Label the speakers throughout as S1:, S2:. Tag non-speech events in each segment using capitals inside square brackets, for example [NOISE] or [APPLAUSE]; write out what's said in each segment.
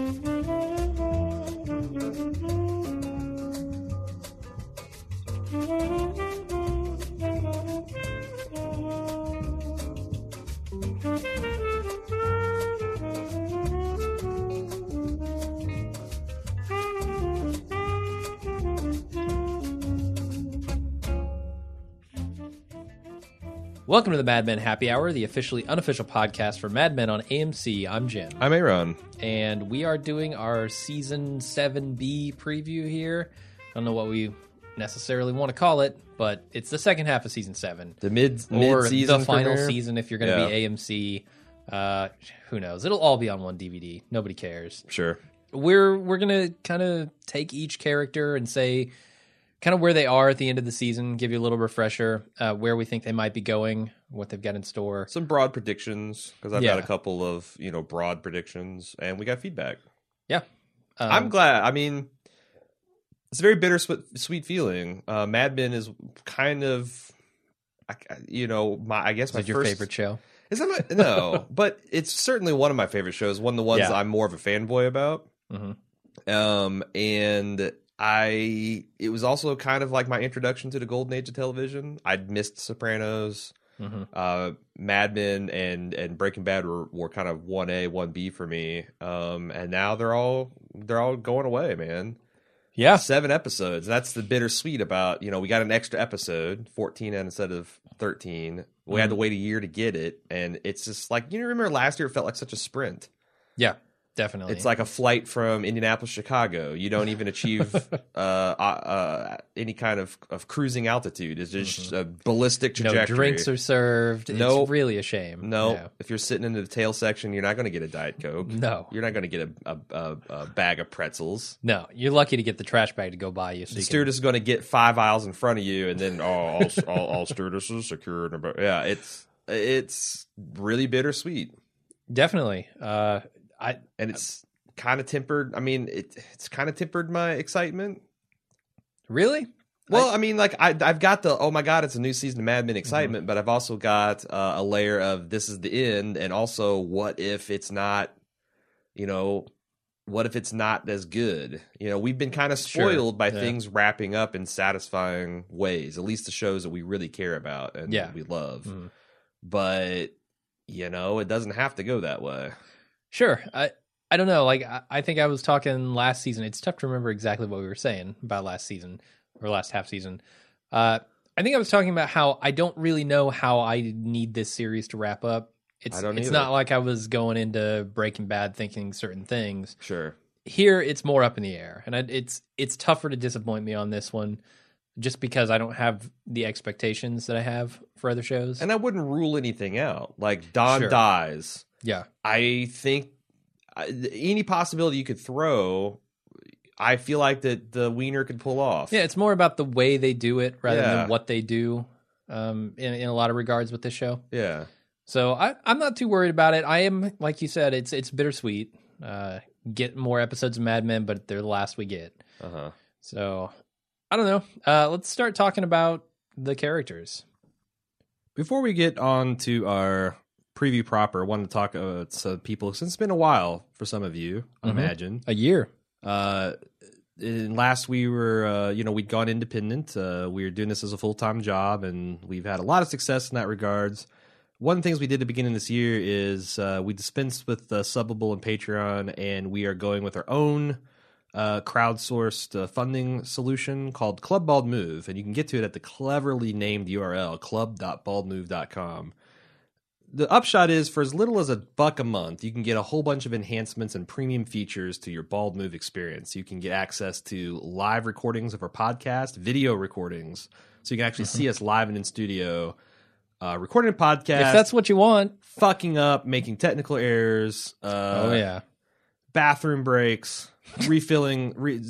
S1: Thank you. Welcome to the Mad Men Happy Hour, the officially unofficial podcast for Mad Men on AMC. I'm Jim.
S2: I'm Aaron.
S1: And we are doing our season 7B preview here. I don't know what we necessarily want to call it, but it's the second half of season 7.
S2: The mid
S1: or
S2: mid-season
S1: the final
S2: premiere?
S1: season if you're going to
S2: Yeah.
S1: be AMC. Uh, who knows? It'll all be on one DVD. Nobody cares.
S2: Sure.
S1: we're we're gonna kind of take each character and say kind of where they are at the end of the season give you a little refresher uh, where we think they might be going what they've got in store
S2: Some broad predictions because I've
S1: Yeah.
S2: got a couple of you know broad predictions, and we got feedback.
S1: yeah um,
S2: I'm glad. I mean, it's a very bittersweet sweet feeling. Uh, Mad Men is kind of, you know, my I guess
S1: is
S2: my
S1: your
S2: first,
S1: favorite show
S2: Is that my no? [LAUGHS] but it's certainly one of my favorite shows. One of the ones
S1: Yeah.
S2: I'm more of a fanboy about.
S1: Mhm.
S2: Um, and I it was also kind of like my introduction to the golden age of television. I'd missed Sopranos,
S1: Mhm.
S2: uh, Mad Men, and and Breaking Bad were, were kind of one A, one B for me. Um, and now they're all they're all going away, man.
S1: yeah
S2: Seven episodes. That's the bittersweet about you know we got an extra episode, fourteen instead of thirteen. We had to wait a year to get it, and it's just like you remember last year it felt like such a sprint.
S1: yeah definitely
S2: It's like a flight from Indianapolis, Chicago. You don't even achieve [LAUGHS] uh, uh, uh, any kind of, of cruising altitude. It's just a ballistic trajectory.
S1: no drinks are served
S2: No,
S1: it's really a shame
S2: no. If you're sitting in the tail section, you're not going to get a diet coke.
S1: no
S2: You're not going to get a, a, a, a bag of pretzels.
S1: no you're lucky to get the trash bag to go by you so
S2: The
S1: you can,
S2: stewardess is going to get five aisles in front of you, and then oh, all, all, all [LAUGHS] stewardesses secure. Yeah, it's it's really bittersweet.
S1: definitely uh i
S2: and it's kind of tempered. I mean, it it's kind of tempered my excitement.
S1: really
S2: Well, I, mean, like I, I've got the oh my god, it's a new season of Mad Men excitement, but I've also got uh, a layer of this is the end, and also what if it's not, you know, what if it's not as good? You know, we've been kind of
S1: Sure,
S2: spoiled by
S1: yeah.
S2: things wrapping up in satisfying ways. At least the shows that we really care about and
S1: Yeah.
S2: we love,
S1: Mhm.
S2: but you know, it doesn't have to go that way.
S1: Sure. I I don't know. Like I, I think I was talking last season. It's tough to remember exactly what we were saying about last season or last half season. Uh, I think I was talking about how I don't really know how I need this series to wrap up. It's
S2: I don't
S1: it's
S2: either.
S1: not like I was going into Breaking Bad thinking certain things.
S2: Sure.
S1: Here, it's more up in the air, and I, it's it's tougher to disappoint me on this one, just because I don't have the expectations that I have for other shows.
S2: And I wouldn't rule anything out. Like Don
S1: Sure.
S2: dies.
S1: Yeah,
S2: I think any possibility you could throw, I feel like that the Weiner could pull off.
S1: Yeah, it's more about the way they do it rather
S2: Yeah.
S1: than what they do. Um, in in a lot of regards with this show,
S2: yeah.
S1: so I I'm not too worried about it. I am like you said, it's it's bittersweet. Uh, get more episodes of Mad Men, but they're the last we get.
S2: Uh huh.
S1: So I don't know. Uh, let's start talking about the characters.
S3: Before we get on to our preview proper, I wanted to talk uh, to people since it's been a while for some of you, I
S1: Mhm.
S3: imagine.
S1: A year.
S3: Uh, in last we were, uh, you know, we'd gone independent. Uh, we were doing this as a full time job, and we've had a lot of success in that regards. One of the things we did at the beginning of this year is uh, we dispensed with uh, Subbable and Patreon, and we are going with our own uh, crowdsourced uh, funding solution called Club Bald Move, and you can get to it at the cleverly named URL club.baldmove.com. The upshot is for as little as a buck a month, you can get a whole bunch of enhancements and premium features to your Bald Move experience. You can get access to live recordings of our podcast, video recordings, so you can actually see us live and in studio, uh, recording a podcast,
S1: If that's what you want.
S3: fucking up, making technical errors. Uh,
S1: oh yeah.
S3: bathroom breaks, refilling re,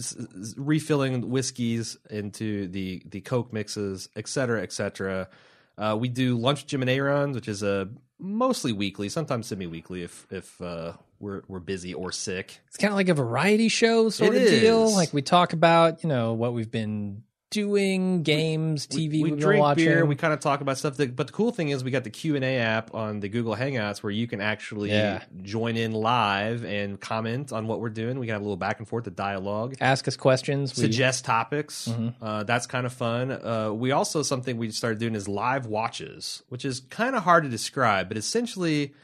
S3: refilling whiskeys into the the coke mixes, et cetera, et cetera. Uh, we do lunch Jim and Aaron's, which is a mostly weekly, sometimes semi weekly if if uh, we're we're busy or sick.
S1: It's kind of like a variety show sort
S2: It
S1: of deal. Like we talk about, you know, what we've been doing games, TV.
S2: we,
S1: We,
S2: we drink
S1: watching.
S2: beer. We kind of talk about stuff. That, but the cool thing is, we got the Q and A app on the Google Hangouts where you can actually
S1: Yeah.
S2: join in live and comment on what we're doing. We can have a little back and forth, a dialogue.
S1: ask us questions. We,
S2: suggest topics.
S1: Mm-hmm.
S2: Uh, that's kind of fun. Uh, we also something we started doing is live watches, which is kind of hard to describe, but essentially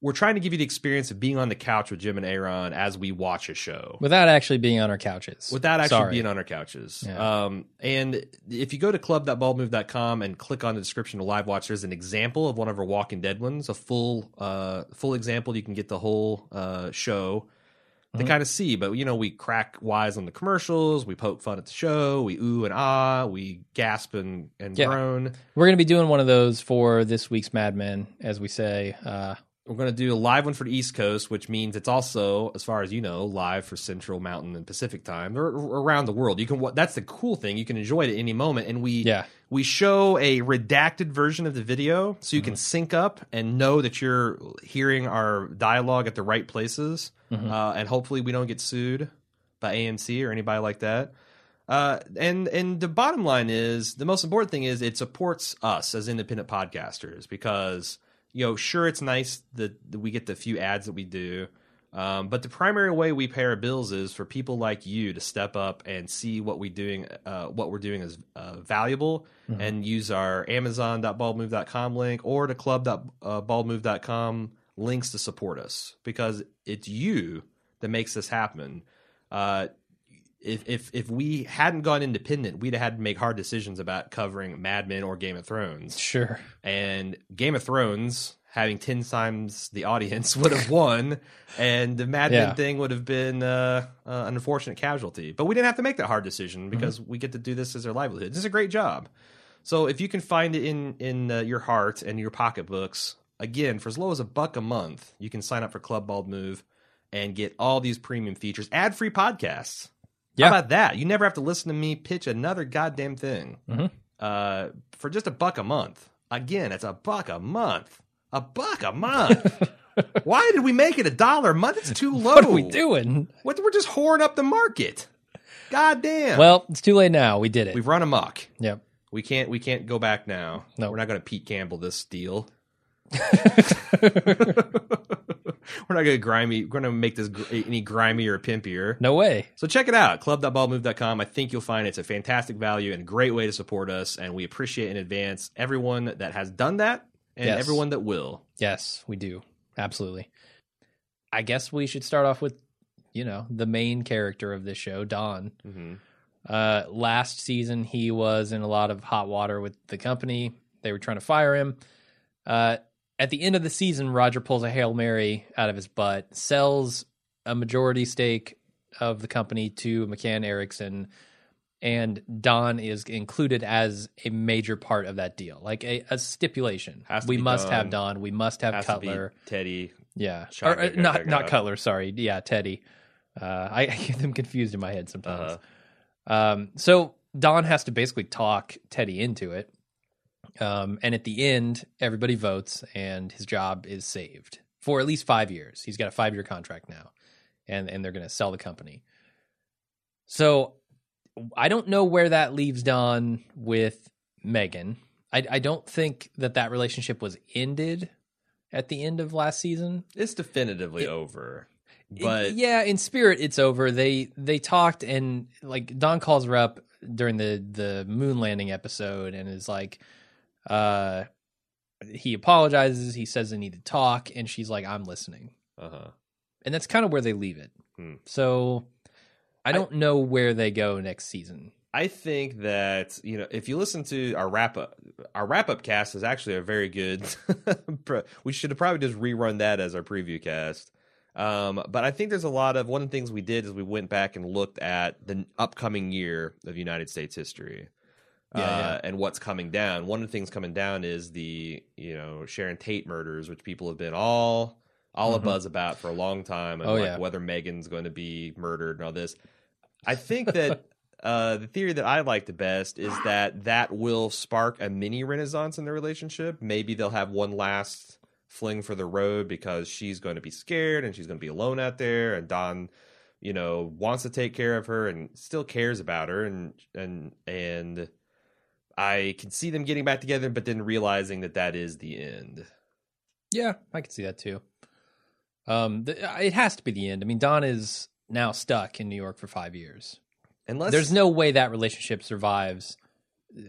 S2: we're trying to give you the experience of being on the couch with Jim and Aaron as we watch a show.
S1: without actually being on our couches.
S2: Without actually
S1: Sorry.
S2: being on our couches.
S1: Yeah.
S2: Um, and if you go to club.baldmove.com and click on the description to Live Watch, there's an example of one of our Walking Dead ones, a full uh, full example. You can get the whole uh, show to
S1: Mm-hmm.
S2: kind of see. But, you know, we crack wise on the commercials, we poke fun at the show, we ooh and ah, we gasp and, and
S1: Yeah.
S2: groan.
S1: We're going to be doing one of those for this week's Mad Men, as we say. Uh,
S2: We're going to do a live one for the East Coast, which means it's also, as far as you know, live for Central Mountain and Pacific time or or around the world. You can that's the cool thing. You can enjoy it at any moment, and we
S1: Yeah.
S2: we show a redacted version of the video, so you can
S1: Mm-hmm.
S2: sync up and know that you're hearing our dialogue at the right places,
S1: Mm-hmm.
S2: uh, and hopefully we don't get sued by AMC or anybody like that. Uh, and and the bottom line is the most important thing is it supports us as independent podcasters because you know sure it's nice that, that we get the few ads that we do, um, but the primary way we pay our bills is for people like you to step up and see what we doing uh, what we're doing is uh, valuable and use our Amazon.baldmove.com link or the club.baldmove.com links to support us because it's you that makes this happen. Uh, if if if we hadn't gone independent, we'd have had to make hard decisions about covering Mad Men or Game of Thrones.
S1: sure.
S2: And Game of Thrones having ten times the audience [LAUGHS] would have won, and the Mad
S1: Yeah.
S2: Men thing would have been uh, uh, an unfortunate casualty. But we didn't have to make that hard
S1: Mm-hmm.
S2: decision because we get to do this as our livelihood. This is a great job. So if you can find it in in uh, your heart and your pocketbooks, again for as low as a buck a month, you can sign up for Club Bald Move and get all these premium features, ad free podcasts.
S1: Yeah.
S2: How about that? You never have to listen to me pitch another goddamn thing
S1: Mhm.
S2: uh, for just a buck a month. Again, it's a buck a month. A buck a month. [LAUGHS] Why did we make it a dollar a month? It's too low. [LAUGHS]
S1: What are we doing?
S2: What, we're just whoring up the market. God damn.
S1: Well, it's too late now. We did it.
S2: we've run amok.
S1: Yep.
S2: We can't. We can't go back now.
S1: No.
S2: we're not going to Pete Campbell this deal. We're not going to grimy. We're to make this gr- any grimier or pimpier.
S1: No way.
S2: So check it out, club.baldmove.com. I think you'll find it's a fantastic value and a great way to support us, and we appreciate in advance everyone that has done that and
S1: Yes.
S2: everyone that will.
S1: Yes, we do. Absolutely. I guess we should start off with, you know, the main character of this show, Don.
S2: Mm-hmm.
S1: Uh, last season, he was in a lot of hot water with the company. They were trying to fire him. Uh, at the end of the season, Roger pulls a Hail Mary out of his butt, sells a majority stake of the company to McCann Erickson, and Don is included as a major part of that deal, like a, a stipulation. We must
S2: Don.
S1: have Don. We must have
S2: Has
S1: Cutler.
S2: Teddy.
S1: Yeah, or, uh, not not. Cutler. Sorry, yeah, Teddy. Uh, I, [LAUGHS] I get them confused in my head sometimes.
S2: Uh-huh.
S1: Um, so Don has to basically talk Teddy into it, um, and at the end, everybody votes, and his job is saved for at least five years. He's got a five year contract now, and and they're going to sell the company. So I don't know where that leaves Don with Megan. I, I don't think that that relationship was ended at the end of last season.
S2: It's definitively
S1: It-
S2: over.
S1: It-
S2: But
S1: yeah, in spirit, it's over. They they talked and like Don calls her up during the the moon landing episode and is like, uh, he apologizes. He says they need to talk, and she's like, "I'm listening,"
S2: uh-huh.
S1: and that's kind of where they leave it.
S2: Hmm.
S1: So I don't know where they go next season.
S2: I think that you know if you listen to our wrap up, our wrap up cast is actually a very good. [LAUGHS] we should have probably just rerun that as our preview cast. Um, but I think there's a lot of one of the things we did is we went back and looked at the upcoming year of United States history.
S1: Yeah,
S2: uh,
S1: yeah.
S2: and what's coming down. One of the things coming down is the you know Sharon Tate murders, which people have been all all
S1: Mhm.
S2: buzz about for a long time, and
S1: Oh,
S2: like
S1: yeah.
S2: whether Megan's going to be murdered and all this. I think that [LAUGHS] uh, the theory that I like the best is that that will spark a mini renaissance in their relationship. Maybe they'll have one last fling for the road because she's going to be scared and she's going to be alone out there, and Don you know, wants to take care of her and still cares about her, and and and I can see them getting back together, but then realizing that that is the end.
S1: Yeah, I can see that too. Um, the, it has to be the end. I mean, Don is now stuck in New York for five years.
S2: Unless
S1: There's no way that relationship survives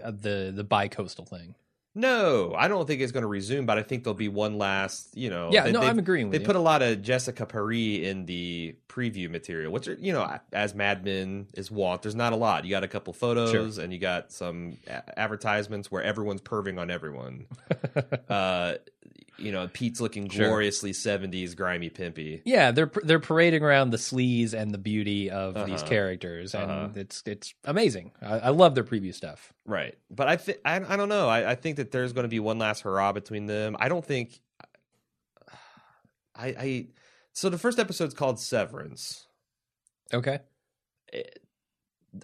S1: uh, the the bi-coastal thing.
S2: No, I don't think it's going to resume, but I think there'll be one last, you know.
S1: Yeah,
S2: they-
S1: no, I'm agreeing with
S2: They
S1: you.
S2: put a lot of Jessica Paré in the preview material, which are, you know, as Mad Men is wont, there's not a lot. You got a couple photos and you got some a- advertisements where everyone's perving on everyone. [LAUGHS] uh, you know, Pete's looking gloriously 70s grimy pimpy.
S1: yeah, they're they're parading around the sleaze and the beauty of these
S2: Uh-huh.
S1: characters, and
S2: Uh-huh.
S1: it's it's amazing. I, I love their preview stuff.
S2: Right. But I think I, I don't know. I, I think that there's going to be one last hurrah between them. I don't think I I so the first episode's called Severance.
S1: Okay,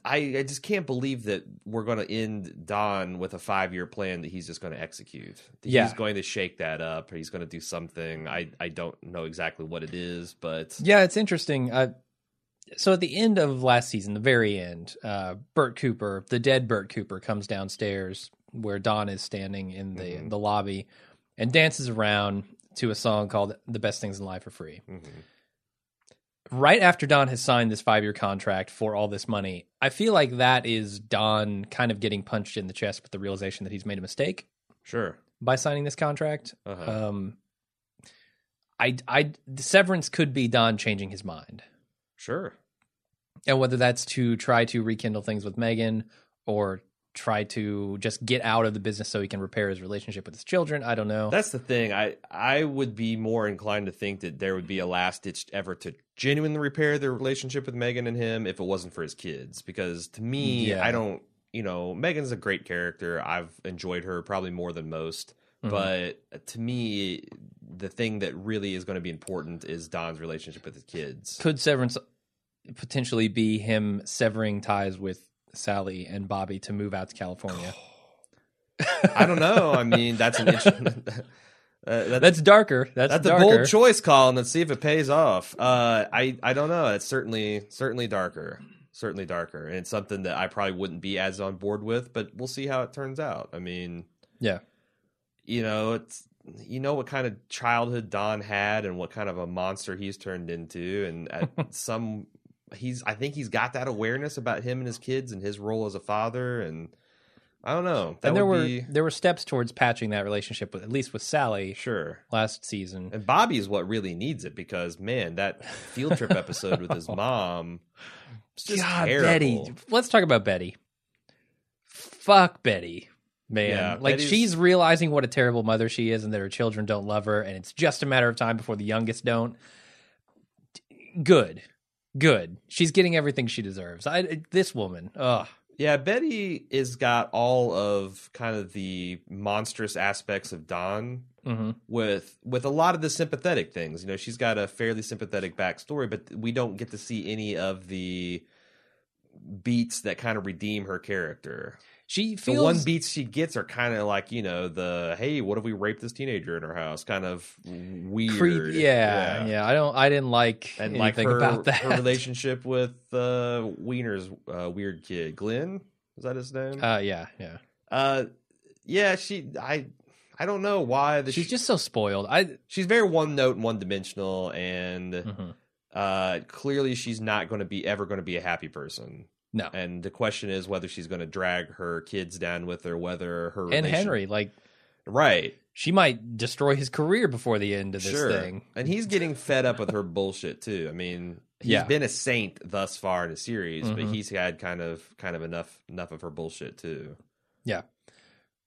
S2: I, I just can't believe that we're going to end Don with a five year plan that he's just going to execute.
S1: Yeah.
S2: He's going to shake that up or he's going to do something. I, I don't know exactly what it is, but
S1: yeah, it's interesting. Uh, so at the end of last season, the very end, uh, Bert Cooper, the dead Bert Cooper, comes downstairs where Don is standing in the
S2: Mhm.
S1: the lobby and dances around to a song called "The Best Things in Life Are Free."
S2: Mhm.
S1: Right after Don has signed this five year contract for all this money, I feel like that is Don kind of getting punched in the chest with the realization that he's made a mistake
S2: sure.
S1: by signing this contract.
S2: Uh-huh.
S1: Um, I, I, Severance could be Don changing his mind,
S2: sure.
S1: and whether that's to try to rekindle things with Megan or try to just get out of the business so he can repair his relationship with his children. I don't know.
S2: That's the thing. I I would be more inclined to think that there would be a last ditch effort to genuinely repair the relationship with Megan and him if it wasn't for his kids. Because to me,
S1: Yeah.
S2: I don't. You know, Megan's a great character. I've enjoyed her probably more than most.
S1: Mhm.
S2: But to me, the thing that really is going to be important is Don's relationship with his kids.
S1: could Severance potentially be him severing ties with Sally and Bobby to move out to California?
S2: I don't know. I mean, that's an interesting. [LAUGHS] [LAUGHS] uh, that's,
S1: That's darker. That's,
S2: That's a
S1: darker.
S2: bold choice, Colin. Let's see if it pays off. Uh, I I don't know. It's certainly certainly darker, certainly darker, and it's something that I probably wouldn't be as on board with. But we'll see how it turns out. I mean,
S1: Yeah.
S2: you know, it's you know what kind of childhood Don had and what kind of a monster he's turned into, and at [LAUGHS] some he's I think he's got that awareness about him and his kids and his role as a father, and I don't know. That
S1: and there were
S2: be
S1: there were steps towards patching that relationship with at least with Sally
S2: sure.
S1: last season.
S2: And Bobby is what really needs it because man, that field trip [LAUGHS] episode with his mom, it's just
S1: God,
S2: terrible.
S1: Betty. Let's talk about Betty. Fuck Betty, man.
S2: Yeah,
S1: like
S2: Betty's-
S1: she's realizing what a terrible mother she is, and that her children don't love her, and it's just a matter of time before the youngest don't. Good, good. She's getting everything she deserves. I this woman. Ugh.
S2: Yeah, Betty is got all of kind of the monstrous aspects of Don
S1: hmm
S2: with with a lot of the sympathetic things. You know, she's got a fairly sympathetic backstory, but we don't get to see any of the beats that kind of redeem her character.
S1: She feels The
S2: one beats she gets are kind of like you know the hey, what if we raped this teenager in her house? Kind of weird.
S1: creep. Yeah, yeah, I don't. I didn't like
S2: and like her,
S1: about that.
S2: her [LAUGHS] relationship with uh, Weiner's uh, weird kid, Glenn. Is that his name?
S1: Uh, yeah, yeah.
S2: Uh, yeah, she. I. I don't know why. The,
S1: She's just so spoiled. I.
S2: she's very one note and one dimensional, and
S1: mhm.
S2: uh, clearly she's not going to be ever going to be a happy person.
S1: No.
S2: And the question is whether she's going to drag her kids down with her, whether her
S1: And
S2: relation-
S1: Henry, like,
S2: right?
S1: she might destroy his career before the end of this
S2: sure.
S1: thing.
S2: And he's getting fed up with her bullshit too. I mean, he's
S1: Yeah.
S2: been a saint thus far in the series, but
S1: Mhm.
S2: he's had kind of kind of enough enough of her bullshit too. Yeah.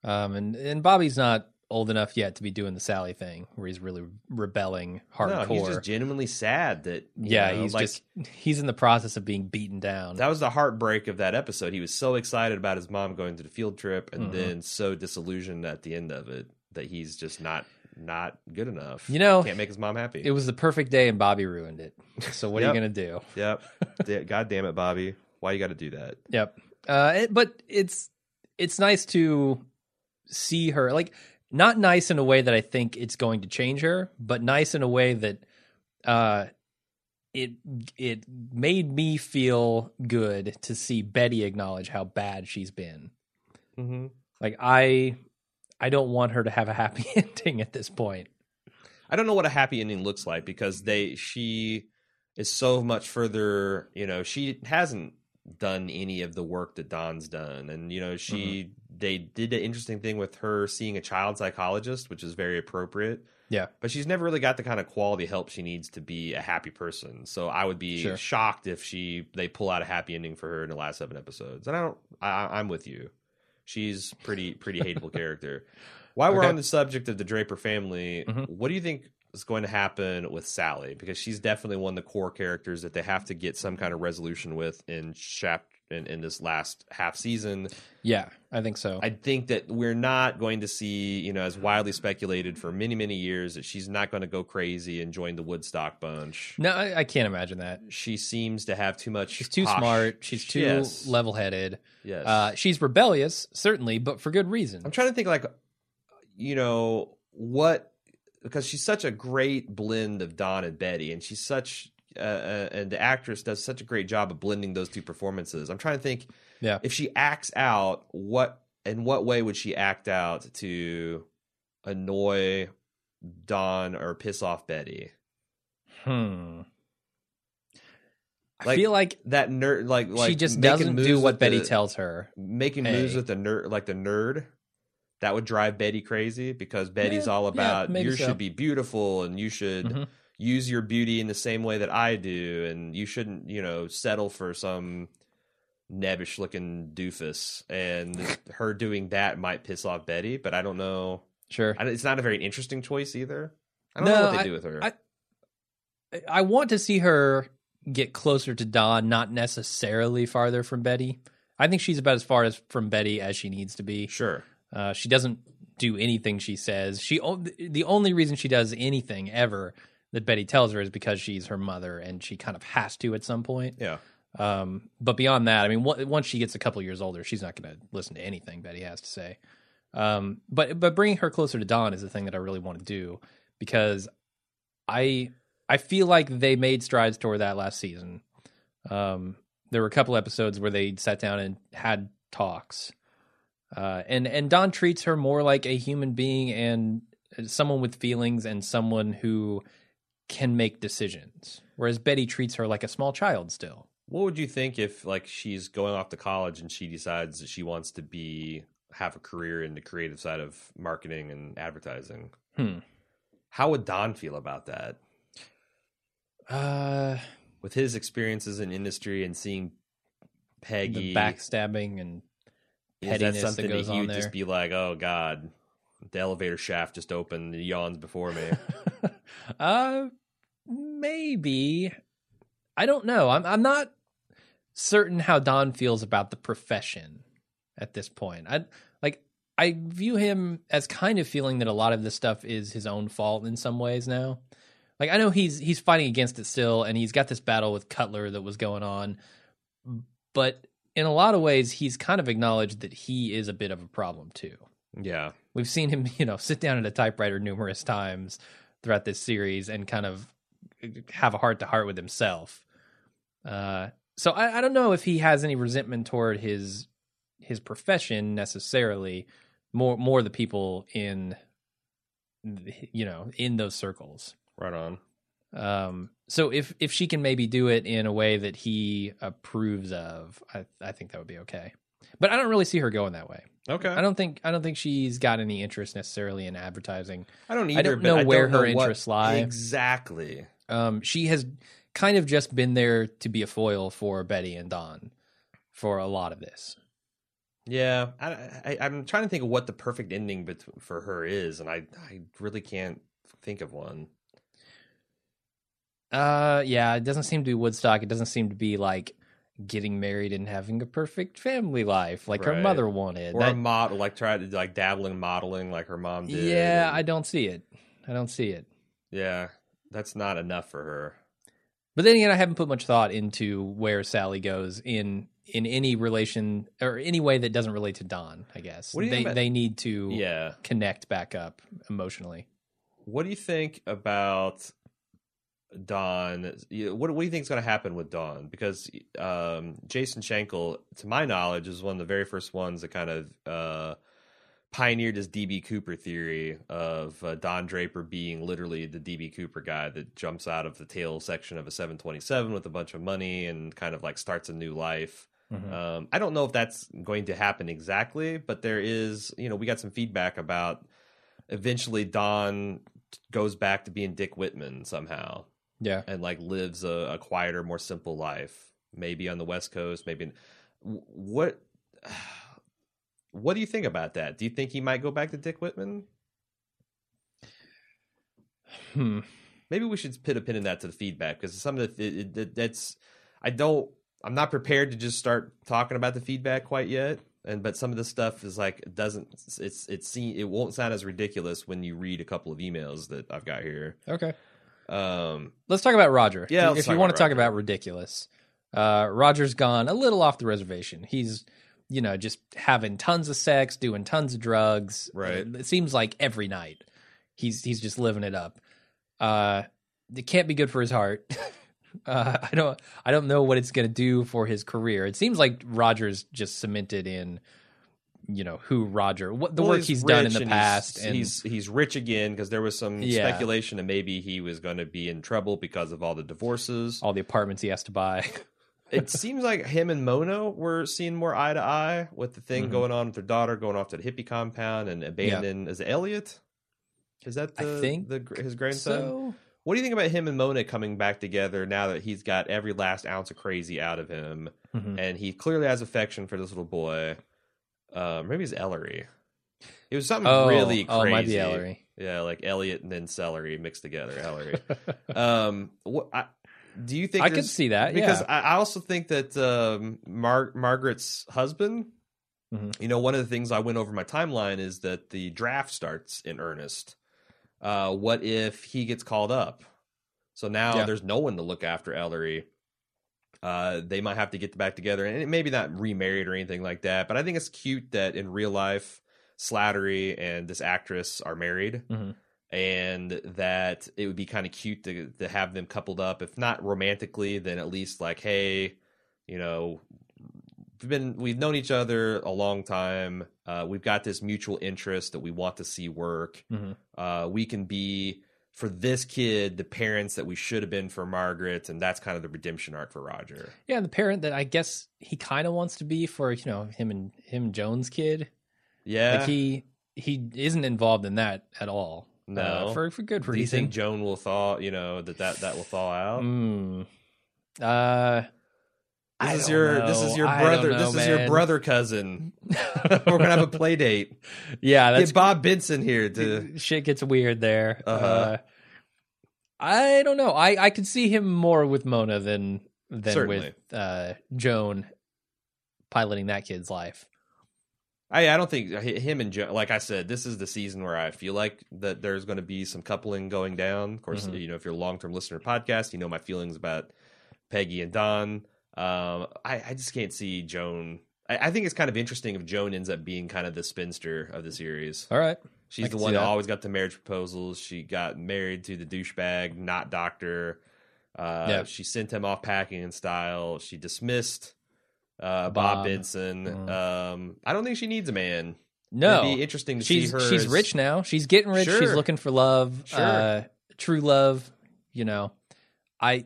S1: Um, and and Bobby's not old enough yet to be doing the Sally thing, where he's really rebelling hardcore.
S2: No, he's just genuinely sad that you
S1: yeah,
S2: know,
S1: he's
S2: like,
S1: just he's in the process of being beaten down.
S2: that was the heartbreak of that episode. He was so excited about his mom going to the field trip, and
S1: Mhm.
S2: then so disillusioned at the end of it that he's just not not good enough.
S1: You know,
S2: can't make his mom happy.
S1: it was the perfect day, and Bobby ruined it. So what are you gonna do?
S2: yep. [LAUGHS] God damn it, Bobby! Why you got to do that?
S1: Yep. Uh, it, but it's it's nice to see her like not nice in a way that I think it's going to change her, but nice in a way that uh, it it made me feel good to see Betty acknowledge how bad she's been.
S2: Mm-hmm.
S1: Like I I don't want her to have a happy [LAUGHS] ending at this point.
S2: I don't know what a happy ending looks like because they she is so much further. You know, she hasn't done any of the work that Don's done, and you know, she they did an interesting thing with her seeing a child psychologist, which is very appropriate.
S1: Yeah.
S2: but she's never really got the kind of quality help she needs to be a happy person. So I would be
S1: Sure.
S2: shocked if she they pull out a happy ending for her in the last seven episodes. And I don't. I, I'm with you. She's pretty pretty hateable character. [LAUGHS] While we're on the subject of the Draper family,
S1: Mhm.
S2: what do you think is going to happen with Sally? Because she's definitely one of the core characters that they have to get some kind of resolution with in chap in, in this last half season.
S1: Yeah, I think so.
S2: I think that we're not going to see, you know, as widely speculated for many, many years, that she's not going to go crazy and join the Woodstock bunch.
S1: no, I, I can't imagine that.
S2: She seems to have too much.
S1: She's too
S2: posh-
S1: smart. She's too
S2: Yes.
S1: level-headed.
S2: Yes.
S1: Uh, she's rebellious, certainly, but for good reason.
S2: I'm trying to think, like, you know, what because she's such a great blend of Don and Betty, and she's such. Uh, uh, and the actress does such a great job of blending those two performances. I'm trying to think
S1: Yeah.
S2: if she acts out what in what way would she act out to annoy Don or piss off Betty?
S1: Hmm. I feel like
S2: That nerd, like, like
S1: she just doesn't do what Betty
S2: the-
S1: tells her.
S2: making
S1: Hey.
S2: moves with the nerd, like the nerd. That would drive Betty crazy because Betty's
S1: Yeah,
S2: all about
S1: maybe
S2: you
S1: so.
S2: should be beautiful and you should
S1: Mhm.
S2: Use your beauty in the same way that I do, and you shouldn't, you know, settle for some nebbish looking doofus. And [LAUGHS] her doing that might piss off Betty, but I don't know.
S1: Sure.
S2: I it's not a very interesting choice either. I don't
S1: No,
S2: know what they
S1: I-
S2: do with her.
S1: I- I want to see her get closer to Don, not necessarily farther from Betty. I think she's about as far as from Betty as she needs to be.
S2: sure.
S1: Uh, she doesn't do anything she says. She the only reason she does anything ever that Betty tells her is because she's her mother, and she kind of has to at some point.
S2: Yeah.
S1: Um, but beyond that, I mean, w- once she gets a couple years older, she's not going to listen to anything Betty has to say. Um, but but bringing her closer to Don is the thing that I really want to do because I I feel like they made strides toward that last season. Um, there were a couple episodes where they sat down and had talks, uh, and and Don treats her more like a human being and someone with feelings and someone who can make decisions, whereas Betty treats her like a small child still.
S2: What would you think if like she's going off to college and she decides that she wants to be have a career in the creative side of marketing and advertising?
S1: Hmm.
S2: How would Don feel about that?
S1: Uh,
S2: With his experiences in industry and seeing Peggy,
S1: the backstabbing and
S2: is that
S1: that
S2: something that,
S1: goes
S2: he
S1: on
S2: would
S1: there.
S2: just be like, "Oh God, the elevator shaft just opened, the yawns before me." [LAUGHS]
S1: uh, maybe. I don't know. I'm I'm not certain how Don feels about the profession at this point. I like I view him as kind of feeling that a lot of this stuff is his own fault in some ways now. Like I know he's he's fighting against it still, and he's got this battle with Cutler that was going on, but in a lot of ways, he's kind of acknowledged that he is a bit of a problem too.
S2: yeah,
S1: We've seen him, [LAUGHS] you know, sit down at a typewriter numerous times throughout this series and kind of have a heart to heart with himself. Uh, so I, I don't know if he has any resentment toward his his profession necessarily. More more the people in you know in those circles.
S2: right on.
S1: Um, so if if she can maybe do it in a way that he approves of, I I think that would be okay. But I don't really see her going that way.
S2: Okay,
S1: I don't think I don't think she's got any interest necessarily in advertising.
S2: I don't either.
S1: I don't know where
S2: don't
S1: her
S2: know
S1: interests lie.
S2: exactly.
S1: Um, she has kind of just been there to be a foil for Betty and Don for a lot of this.
S2: Yeah, I, I, I'm trying to think of what the perfect ending bet- for her is, and I, I really can't think of one.
S1: Uh, yeah, it doesn't seem to be Woodstock. It doesn't seem to be like getting married and having a perfect family life like her mother wanted.
S2: Or a
S1: That-
S2: model, like try to like dabbling modeling, like her mom did.
S1: yeah,
S2: and-
S1: I don't see it. I don't see it.
S2: yeah, that's not enough for her.
S1: But then again, I haven't put much thought into where Sally goes in in any relation or any way that doesn't relate to Don. I guess
S2: What do you
S1: they
S2: about-
S1: they need to
S2: Yeah,
S1: connect back up emotionally.
S2: what do you think about Don? What, what do you think is going to happen with Don? Because um, Jason Schenkel, to my knowledge, is one of the very first ones that kind of uh, pioneered his DB Cooper theory of uh, Don Draper being literally the DB Cooper guy that jumps out of the tail section of a 727 with a bunch of money and kind of like starts a new life.
S1: Mhm.
S2: Um, I don't know if that's going to happen exactly, but there is, you know, we got some feedback about eventually Don goes back to being Dick Whitman somehow
S1: yeah.
S2: and like lives a, a quieter, more simple life. Maybe on the West Coast, maybe. wh- What [SIGHS] what do you think about that? Do you think he might go back to Dick Whitman?
S1: Hmm.
S2: Maybe we should put a pin in that to the feedback because some of the it, it, that's I don't I'm not prepared to just start talking about the feedback quite yet. And but some of the stuff is like it doesn't it's it's seen it won't sound as ridiculous when you read a couple of emails that I've got here.
S1: Okay.
S2: Um,
S1: Let's talk about Roger.
S2: Yeah,
S1: if you want to talk about ridiculous, uh, Roger's gone a little off the reservation. He's, you know, just having tons of sex, doing tons of drugs.
S2: Right.
S1: It seems like every night he's he's just living it up. Uh, it can't be good for his heart. [LAUGHS] uh, I don't I don't know what it's going to do for his career. It seems like Roger's just cemented in, you know, who Roger, what the
S2: well,
S1: work he's, done in the
S2: and
S1: past,
S2: He's,
S1: and
S2: he's he's rich again because there was some
S1: Yeah.
S2: speculation that maybe he was going to be in trouble because of all the divorces.
S1: all the apartments he has to buy. [LAUGHS]
S2: it seems like him and Mona were seeing more eye to eye with the thing
S1: Mhm.
S2: going on with their daughter going off to the hippie compound and abandoning. Is Elliot? Is that
S1: I
S2: the,
S1: think
S2: the his grandson?
S1: so
S2: What do you think about him and Mona coming back together now that he's got every last ounce of crazy out of him,
S1: mhm.
S2: and he clearly has affection for this little boy? Uh, maybe it's Ellery. It was something
S1: oh,
S2: really crazy.
S1: oh, it might be Ellery.
S2: Yeah, like Elliot and then celery mixed together. Ellery. [LAUGHS] um, what I, do you think?
S1: I could see that
S2: because
S1: yeah.
S2: I, I also think that um, Mar- Margaret's husband.
S1: Mhm.
S2: You know, one of the things I went over my timeline is that the draft starts in earnest. Uh, what if he gets called up? So now
S1: Yeah.
S2: there's no one to look after Ellery. Uh, they might have to get back together, and maybe not remarried or anything like that. But I think it's cute that in real life, Slattery and this actress are married
S1: Mhm.
S2: And that it would be kind of cute to to have them coupled up, if not romantically, then at least like, hey, you know, we've been we've known each other a long time. Uh, we've got this mutual interest that we want to see work.
S1: Mhm.
S2: Uh, we can be for this kid the parents that we should have been for Margaret, and that's kind of the redemption arc for Roger.
S1: Yeah, the parent that I guess he kind of wants to be for you know him and him Joan's kid.
S2: Yeah,
S1: Like he he isn't involved in that at all.
S2: No.
S1: uh, for for good reason.
S2: do you think. Joan will thaw? You know that that that will thaw out.
S1: Mm. Uh, I
S2: This is
S1: don't
S2: your this is your brother.
S1: know,
S2: this is your brother cousin. [LAUGHS] We're gonna have a play date.
S1: yeah, that's
S2: Get Bob Benson here to.
S1: shit gets weird there.
S2: Uh-huh.
S1: Uh, I don't know. I I could see him more with Mona than than
S2: Certainly.
S1: with uh, Joan piloting that kid's life.
S2: I I don't think him and Joan. Like I said, this is the season where I feel like that there's going to be some coupling going down. Of course,
S1: Mhm.
S2: you know if you're a long term listener to podcast, you know my feelings about Peggy and Don. Um, I I just can't see Joan. I, I think it's kind of interesting if Joan ends up being kind of the spinster of the series.
S1: All right.
S2: She's the one that
S1: that.
S2: always got the marriage proposals. She got married to the douchebag, not doctor. Uh,
S1: Yeah.
S2: She sent him off packing in style. She dismissed uh, Bob.
S1: Bob.
S2: Benson.
S1: Mm.
S2: Um, I don't think she needs a man.
S1: No,
S2: It'd be interesting to
S1: she's
S2: see her.
S1: she's
S2: as-
S1: rich now. She's getting rich. She's looking for love,
S2: Sure.
S1: uh, true love. You know, I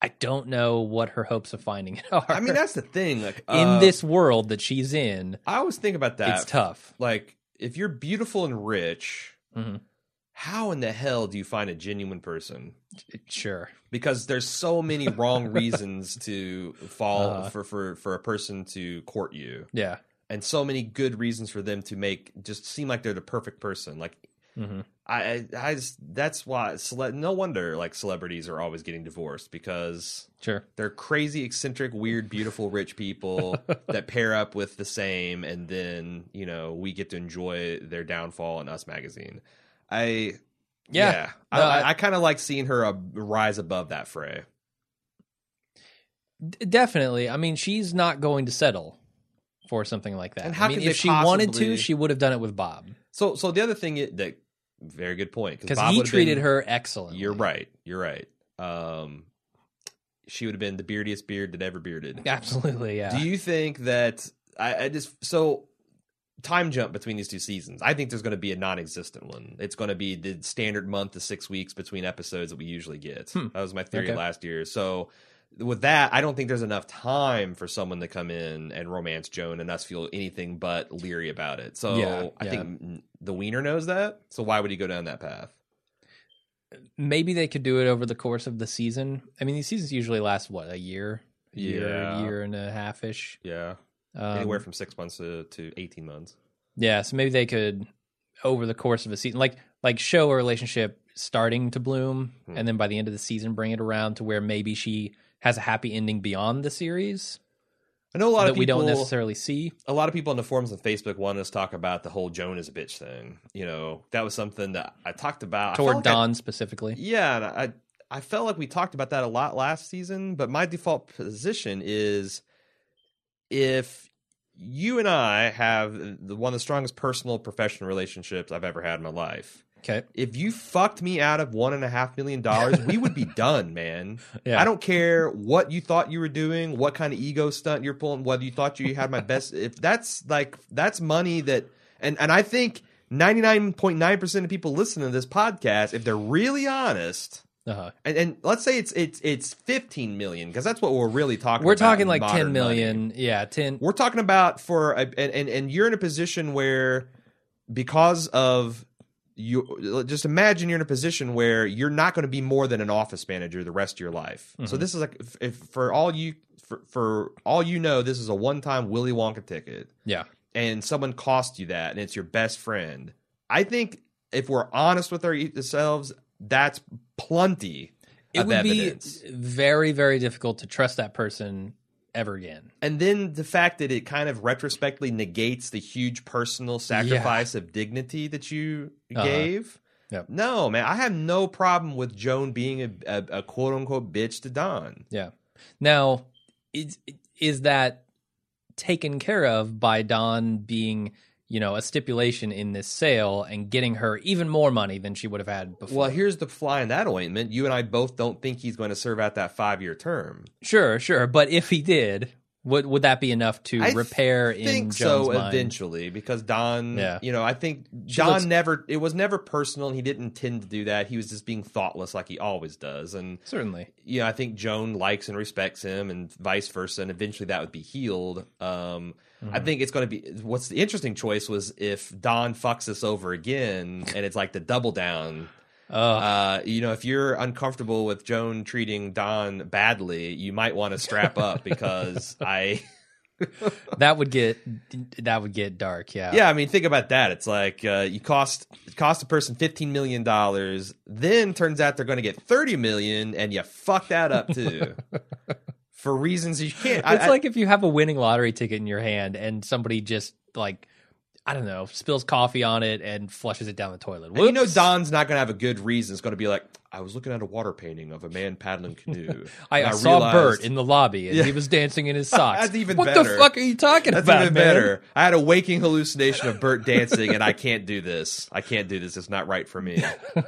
S1: I don't know what her hopes of finding [LAUGHS] it are.
S2: I mean, that's the thing. Like
S1: in
S2: uh,
S1: this world that she's in,
S2: I always think about that.
S1: it's tough.
S2: Like, if you're beautiful and rich,
S1: Mhm.
S2: How in the hell do you find a genuine person?
S1: Sure.
S2: because there's so many wrong reasons to fall
S1: Uh-huh.
S2: for, for for a person to court you
S1: Yeah.
S2: and so many good reasons for them to make just seem like they're the perfect person like
S1: hmm
S2: i i, I just that's why cele- no wonder like celebrities are always getting divorced because
S1: Sure.
S2: they're crazy eccentric weird beautiful rich people [LAUGHS] that pair up with the same and then you know we get to enjoy their downfall in us magazine i
S1: Yeah.
S2: I,
S1: No,
S2: I,
S1: I-
S2: I kind of like seeing her uh, rise above that fray.
S1: D- definitely. I mean, she's not going to settle for something like that.
S2: And how
S1: I mean, if she wanted to, she would have done it with Bob
S2: So, so the other thing that very good point
S1: because he treated
S2: been-
S1: her excellently.
S2: You're right. You're right. um, she would have been the beardiest beard that ever bearded.
S1: Absolutely, yeah.
S2: Do you think that I, I just so time jump between these two seasons? I think there's going to be a non-existent one. It's going to be the standard month to six weeks between episodes that we usually get.
S1: Hmm.
S2: That was my theory
S1: Okay.
S2: last year. So with that, I don't think there's enough time for someone to come in and romance Joan and us feel anything but leery about it. So
S1: Yeah,
S2: I
S1: yeah.
S2: think the Weiner knows that. So why would he go down that path?
S1: Maybe they could do it over the course of the season. I mean, these seasons usually last what a year, a year, year and a half ish.
S2: Yeah,
S1: Um,
S2: anywhere from six months to, to eighteen months.
S1: Yeah, so maybe they could over the course of a season like like show a relationship starting to bloom
S2: Hmm.
S1: and then by the end of the season bring it around to where maybe she has a happy ending beyond the series
S2: I know a lot of people.
S1: we don't necessarily see.
S2: a lot of people on the forums on Facebook wanted us to talk about the whole Joan is a bitch thing. You know, that was something that I talked about
S1: Toward
S2: like I-
S1: Don specifically.
S2: yeah, and I I felt like we talked about that a lot last season, but my default position is if you and I have the one of the strongest personal professional relationships I've ever had in my life.
S1: Okay.
S2: If you fucked me out of one and a half million dollars, we would be [LAUGHS] done, man.
S1: Yeah.
S2: I don't care what you thought you were doing, what kind of ego stunt you're pulling, whether you thought you had my best. If that's like that's money that, and and I think ninety nine point nine percent of people listening to this podcast, if they're really honest,
S1: Uh-huh.
S2: and, and let's say it's it's it's fifteen million because that's what we're really talking.
S1: We're talking like 10 million, money. Yeah, 10
S2: We're talking about for a, and, and and you're in a position where because of you just imagine you're in a position where you're not going to be more than an office manager the rest of your life. So
S1: Mhm.
S2: this is like if, if for all you for, for all you know this is a one-time Willy Wonka ticket
S1: Yeah.
S2: and someone cost you that and it's your best friend. I think if we're honest with ourselves that's plenty
S1: It would
S2: evidence.
S1: be very very difficult to trust that person ever again.
S2: and then the fact that it kind of retrospectively negates the huge personal sacrifice of dignity that you
S1: Uh-huh.
S2: gave.
S1: Yep.
S2: No, man, I have no problem with Joan being a, a, a quote unquote bitch to Don.
S1: Yeah. Now, is is that taken care of by Don being, you know, a stipulation in this sale and getting her even more money than she would have had before?
S2: Well, here's the fly in that ointment. You and I both don't think he's going to serve out that five year term.
S1: sure, sure, but if he did, would would that be enough to
S2: I
S1: repair
S2: I
S1: in
S2: think
S1: Joan's
S2: so
S1: mind?
S2: eventually because Don,
S1: Yeah.
S2: you know, I think Don
S1: looks-
S2: never, it was never personal and he didn't intend to do that. He was just being thoughtless like he always does. And
S1: Certainly.
S2: you know, I think Joan likes and respects him, and vice versa, and eventually that would be healed. Um, I
S1: Mhm.
S2: think it's going to be what's the interesting choice was if Don fucks us over again, and it's like the double down.
S1: Oh,
S2: Uh, you know, if you're uncomfortable with Joan treating Don badly, you might want to strap up because [LAUGHS] I. [LAUGHS]
S1: that would get that would get dark. Yeah.
S2: Yeah, I mean, think about that. It's like uh, you cost cost a person fifteen million dollars, then turns out they're going to get thirty million, and you fuck that up too, [LAUGHS] for reasons you can't.
S1: It's
S2: I-
S1: like if you have a winning lottery ticket in your hand and somebody just like I don't know spills coffee on it and flushes it down the toilet.
S2: And you know, Don's not going to have a good reason. It's going to be like, I was looking at a water painting of a man paddling canoe.
S1: I, [LAUGHS]
S2: and
S1: I saw
S2: realized-
S1: Bert in the lobby and
S2: Yeah.
S1: he was dancing in his [LAUGHS] socks.
S2: That's even
S1: what
S2: better.
S1: the fuck are you talking
S2: That's
S1: about?
S2: That's even
S1: man?
S2: better. I had a waking hallucination of Bert dancing, and I can't do this. I can't do this. It's not right for me.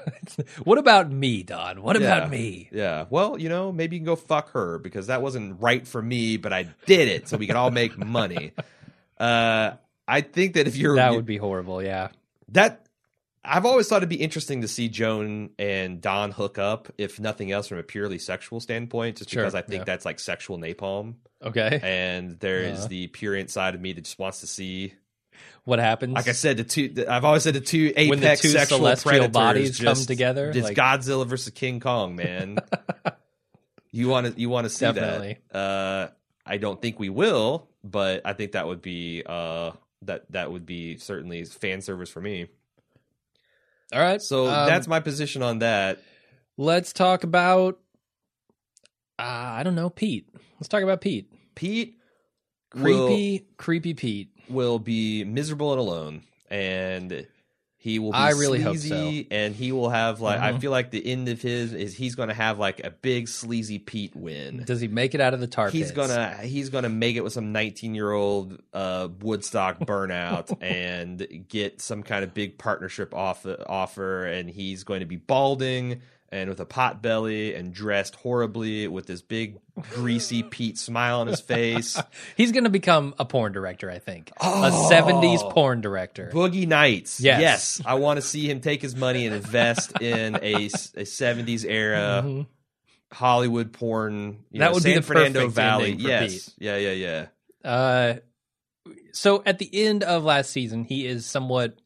S2: [LAUGHS]
S1: what about me, Don? What
S2: Yeah.
S1: about me?
S2: Yeah. Well, you know, maybe you can go fuck her because that wasn't right for me, but I did it so we could all make money. Uh, I think that if you're
S1: That would be horrible. Yeah.
S2: that I've always thought it'd be interesting to see Joan and Don hook up, if nothing else, from a purely sexual standpoint, just
S1: Sure,
S2: because I think
S1: yeah.
S2: that's like sexual napalm.
S1: Okay.
S2: And there is
S1: Uh-huh.
S2: the purient side of me that just wants to see,
S1: What happens?
S2: like I said, the two. I've always said the two apex
S1: When the two
S2: sexual
S1: celestial bodies come together,
S2: It's
S1: like-
S2: Godzilla versus King Kong, man. [LAUGHS] you want to you want to see
S1: Definitely.
S2: that? Uh, I don't think we will, but I think that would be uh that that would be certainly fan service for me.
S1: All right.
S2: So
S1: um,
S2: that's my position on that.
S1: Let's talk about. Uh, I don't know, Pete. Let's talk about Pete.
S2: Pete will,
S1: Creepy, creepy Pete.
S2: will be miserable and alone, and he will. Be
S1: I really hope
S2: sleazy, and he will have like. I
S1: Mhm.
S2: feel like the end of his is he's going to have like a big sleazy Pete win.
S1: Does he make it out of the tar
S2: He's
S1: pits?
S2: gonna he's gonna make it with some 19 year old uh, Woodstock burnout [LAUGHS] and get some kind of big partnership off, offer, and he's going to be balding and with a pot belly and dressed horribly with this big greasy [LAUGHS] Pete smile on his face. [LAUGHS]
S1: He's going to become a porn director, I think.
S2: Oh.
S1: A 70s porn director.
S2: Boogie Nights.
S1: Yes.
S2: Yes. I want to see him take his money and invest in a, a 70s era
S1: Mhm.
S2: Hollywood porn. You
S1: That
S2: know,
S1: would be the
S2: Fernando
S1: perfect
S2: Valley. Yes.
S1: Pete.
S2: Yeah, yeah, yeah.
S1: Uh, so at the end of last season, he is somewhat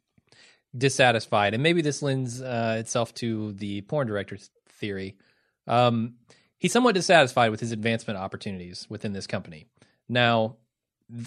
S1: dissatisfied, and maybe this lends uh, itself to the porn director's theory. Um, he's somewhat dissatisfied with his advancement opportunities within this company. Now,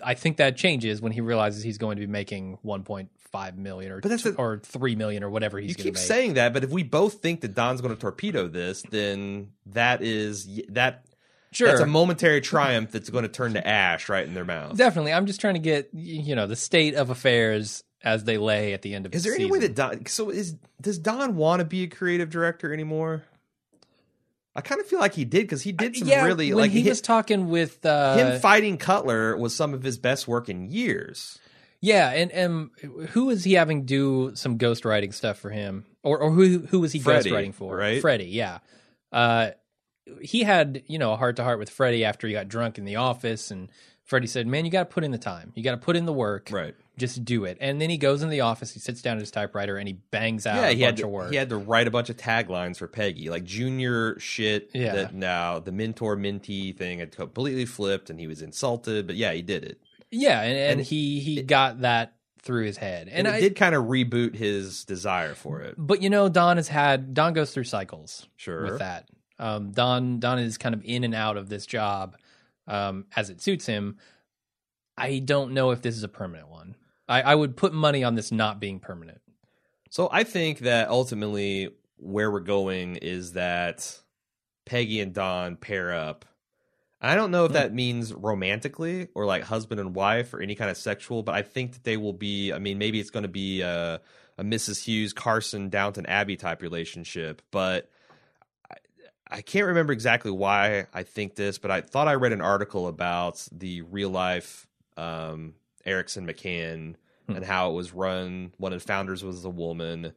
S1: I think that changes when he realizes he's going to be making 1.5 million or
S2: But that's the-
S1: or 3 million or whatever he's
S2: you
S1: going to
S2: keep saying that, but if we both think that Don's going to torpedo this, then that is that
S1: sure,
S2: that's a momentary triumph that's going to turn to ash right in their mouth.
S1: definitely. I'm just trying to get you know the state of affairs as they lay at the end of. The season.
S2: Is there any way that Don? So is does Don want to be a creative director anymore? I kind of feel like he did because he did some
S1: yeah,
S2: really like
S1: he was talking with uh,
S2: him fighting Cutler was some of his best work in years.
S1: Yeah, and and who was he having do some ghostwriting stuff for him, or or who who was he
S2: Freddie,
S1: ghostwriting for?
S2: right?
S1: Freddie, yeah. Uh, he had you know a heart to heart with Freddie after he got drunk in the office, and Freddie said, "Man, you got to put in the time. You got to put in the work.
S2: Right.
S1: Just do it." And then he goes in the office, he sits down at his typewriter, and he bangs out
S2: Yeah,
S1: a
S2: he had to,
S1: of work.
S2: he had to write a bunch of taglines for Peggy, like junior shit.
S1: Yeah.
S2: That now the mentor mentee thing had completely flipped, and he was insulted. But yeah, he did it,
S1: yeah, and, and,
S2: and
S1: he he got that through his head,
S2: and,
S1: and,
S2: it
S1: I
S2: did kind of reboot his desire for it.
S1: But you know, Don has had Don goes through cycles
S2: Sure.
S1: with that. Um, Don Don is kind of in and out of this job um, as it suits him. I don't know if this is a permanent one. I, I would put money on this not being permanent.
S2: So I think that ultimately where we're going is that Peggy and Don pair up. I don't know if
S1: Hmm.
S2: that means romantically or like husband and wife or any kind of sexual, but I think that they will be. I mean, maybe it's going to be a, a Mrs. Hughes, Carson, Downton Abbey type relationship, but I, I can't remember exactly why I think this, but I thought I read an article about the real life um, Erickson McCann
S1: Hmm.
S2: and how it was run. One of the founders was a woman,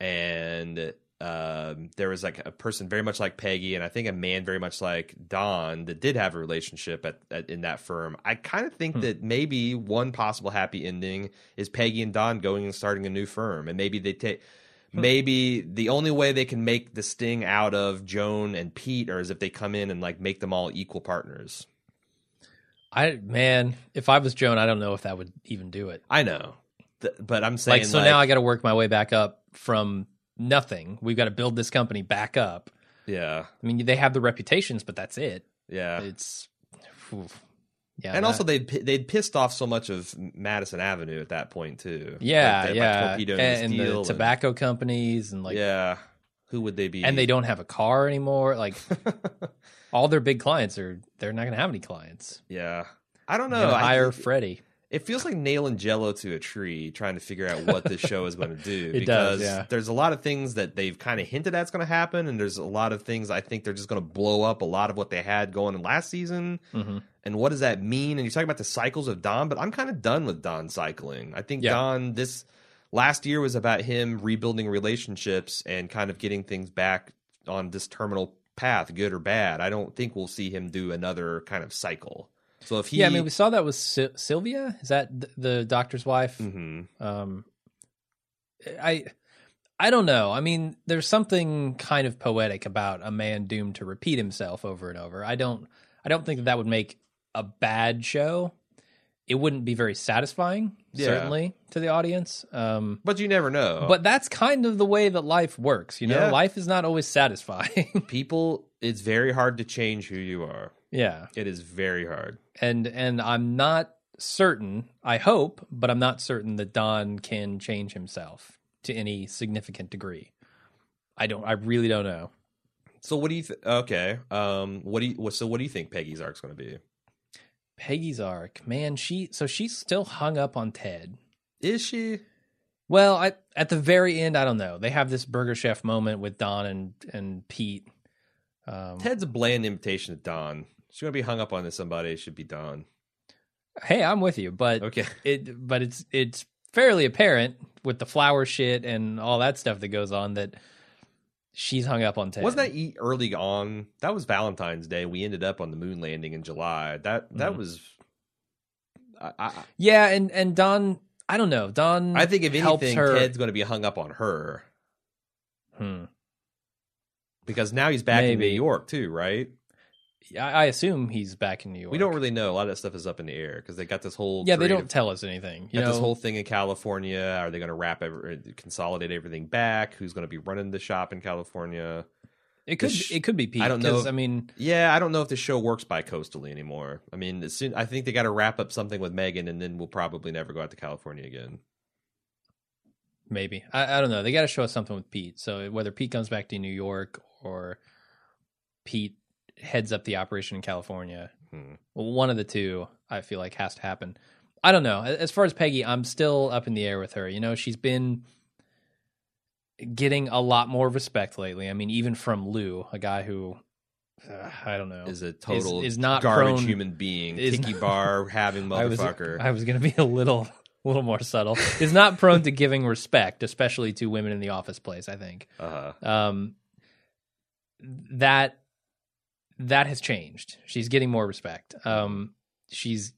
S2: and um, there was like a person very much like Peggy, and I think a man very much like Don that did have a relationship at, at in that firm. I kind of think
S1: Hmm.
S2: that maybe one possible happy ending is Peggy and Don going and starting a new firm, and maybe they take.
S1: Hmm.
S2: Maybe the only way they can make the sting out of Joan and Pete are is if they come in and like make them all equal partners.
S1: I man, if I was Joan, I don't know if that would even do it.
S2: I know, Th- but I'm saying
S1: Like so now I got to work my way back up from nothing. We've got to build this company back up.
S2: yeah,
S1: I mean, they have the reputations, but that's it.
S2: yeah.
S1: It's oof. yeah,
S2: and
S1: that-
S2: also they'd they'd pissed off so much of Madison Avenue at that point too.
S1: yeah,
S2: Like,
S1: yeah, and, and the tobacco companies and like
S2: yeah, who would they be?
S1: and they don't have a car anymore. Like [LAUGHS] all their big clients are they're not going to have any clients.
S2: yeah, I don't know.
S1: hire Freddie.
S2: it feels like nailing Jello to a tree, trying to figure out what this show is going to do. [LAUGHS]
S1: It does,
S2: because
S1: yeah.
S2: there's a lot of things that they've kind of hinted at's going to happen, and there's a lot of things I think they're just going to blow up a lot of what they had going in last season.
S1: Mhm.
S2: And what does that mean? And you're talking about the cycles of Don, but I'm kind of done with Don cycling. I think
S1: Yeah.
S2: Don this last year was about him rebuilding relationships and kind of getting things back on this terminal path, good or bad. I don't think we'll see him do another kind of cycle. So if he,
S1: yeah, I mean, we saw that with Sy- Sylvia. Is that th- the doctor's wife?
S2: Mhm.
S1: Um, I I don't know. I mean, there's something kind of poetic about a man doomed to repeat himself over and over. I don't I don't think that, that would make a bad show. It wouldn't be very satisfying,
S2: Yeah.
S1: certainly to the audience. Um,
S2: but you never know.
S1: but that's kind of the way that life works. You know,
S2: Yeah.
S1: life is not always satisfying. [LAUGHS]
S2: people, it's very hard to change who you are.
S1: yeah,
S2: It is very hard.
S1: and and I'm not certain. I hope, but I'm not certain that Don can change himself to any significant degree. I don't. I really don't know.
S2: So what do you? Th- okay. Um. What do you? So what do you think Peggy's arc's going to be?
S1: Peggy's arc, man. She so she's still hung up on Ted.
S2: Is she?
S1: Well, I, at the very end, I don't know. They have this Burger Chef moment with Don and and Pete. Um,
S2: Ted's a bland invitation to Don. She's going to be hung up on this somebody. It should be Don.
S1: hey, I'm with you, but
S2: Okay.
S1: it but it's it's fairly apparent with the flower shit and all that stuff that goes on that she's hung up on Ted.
S2: Wasn't that early on? That was Valentine's Day. We ended up on the moon landing in July. That that
S1: Mhm.
S2: was. I, I,
S1: Yeah, and and Don, I don't know. Don,
S2: I think if anything,
S1: her.
S2: Ted's going to be hung up on her
S1: Hmm.
S2: because now he's back in New York too, right?
S1: I, I assume he's back in New York.
S2: We don't really know. A lot of that stuff is up in the air because they got this whole
S1: Yeah, they don't tell us anything. You
S2: got
S1: know,
S2: this whole thing in California. Are they going to wrap every, uh, consolidate everything back? Who's going to be running the shop in California?
S1: it could
S2: sh-
S1: it could be Pete.
S2: I don't know if-
S1: I mean,
S2: Yeah, I don't know if the show works bi coastally anymore. I mean, as soon, I think they got to wrap up something with Megan, and then we'll probably never go out to California again.
S1: maybe I, I don't know. They got to show us something with Pete. So whether Pete comes back to New York or Pete heads up the operation in California,
S2: Hmm.
S1: one of the two, I feel like has to happen. I don't know. As far as Peggy, I'm still up in the air with her. You know, she's been getting a lot more respect lately. I mean, even from Lou, a guy who uh, I don't know
S2: Is a total
S1: is not
S2: garbage
S1: prone-
S2: human being,
S1: is
S2: tiki
S1: not-
S2: bar [LAUGHS] having motherfucker.
S1: I was going to be a little, a [LAUGHS] little more subtle. Is not prone to giving respect, especially to women in the office place. I think
S2: uh,
S1: um, that that has changed. She's getting more respect. Um, she's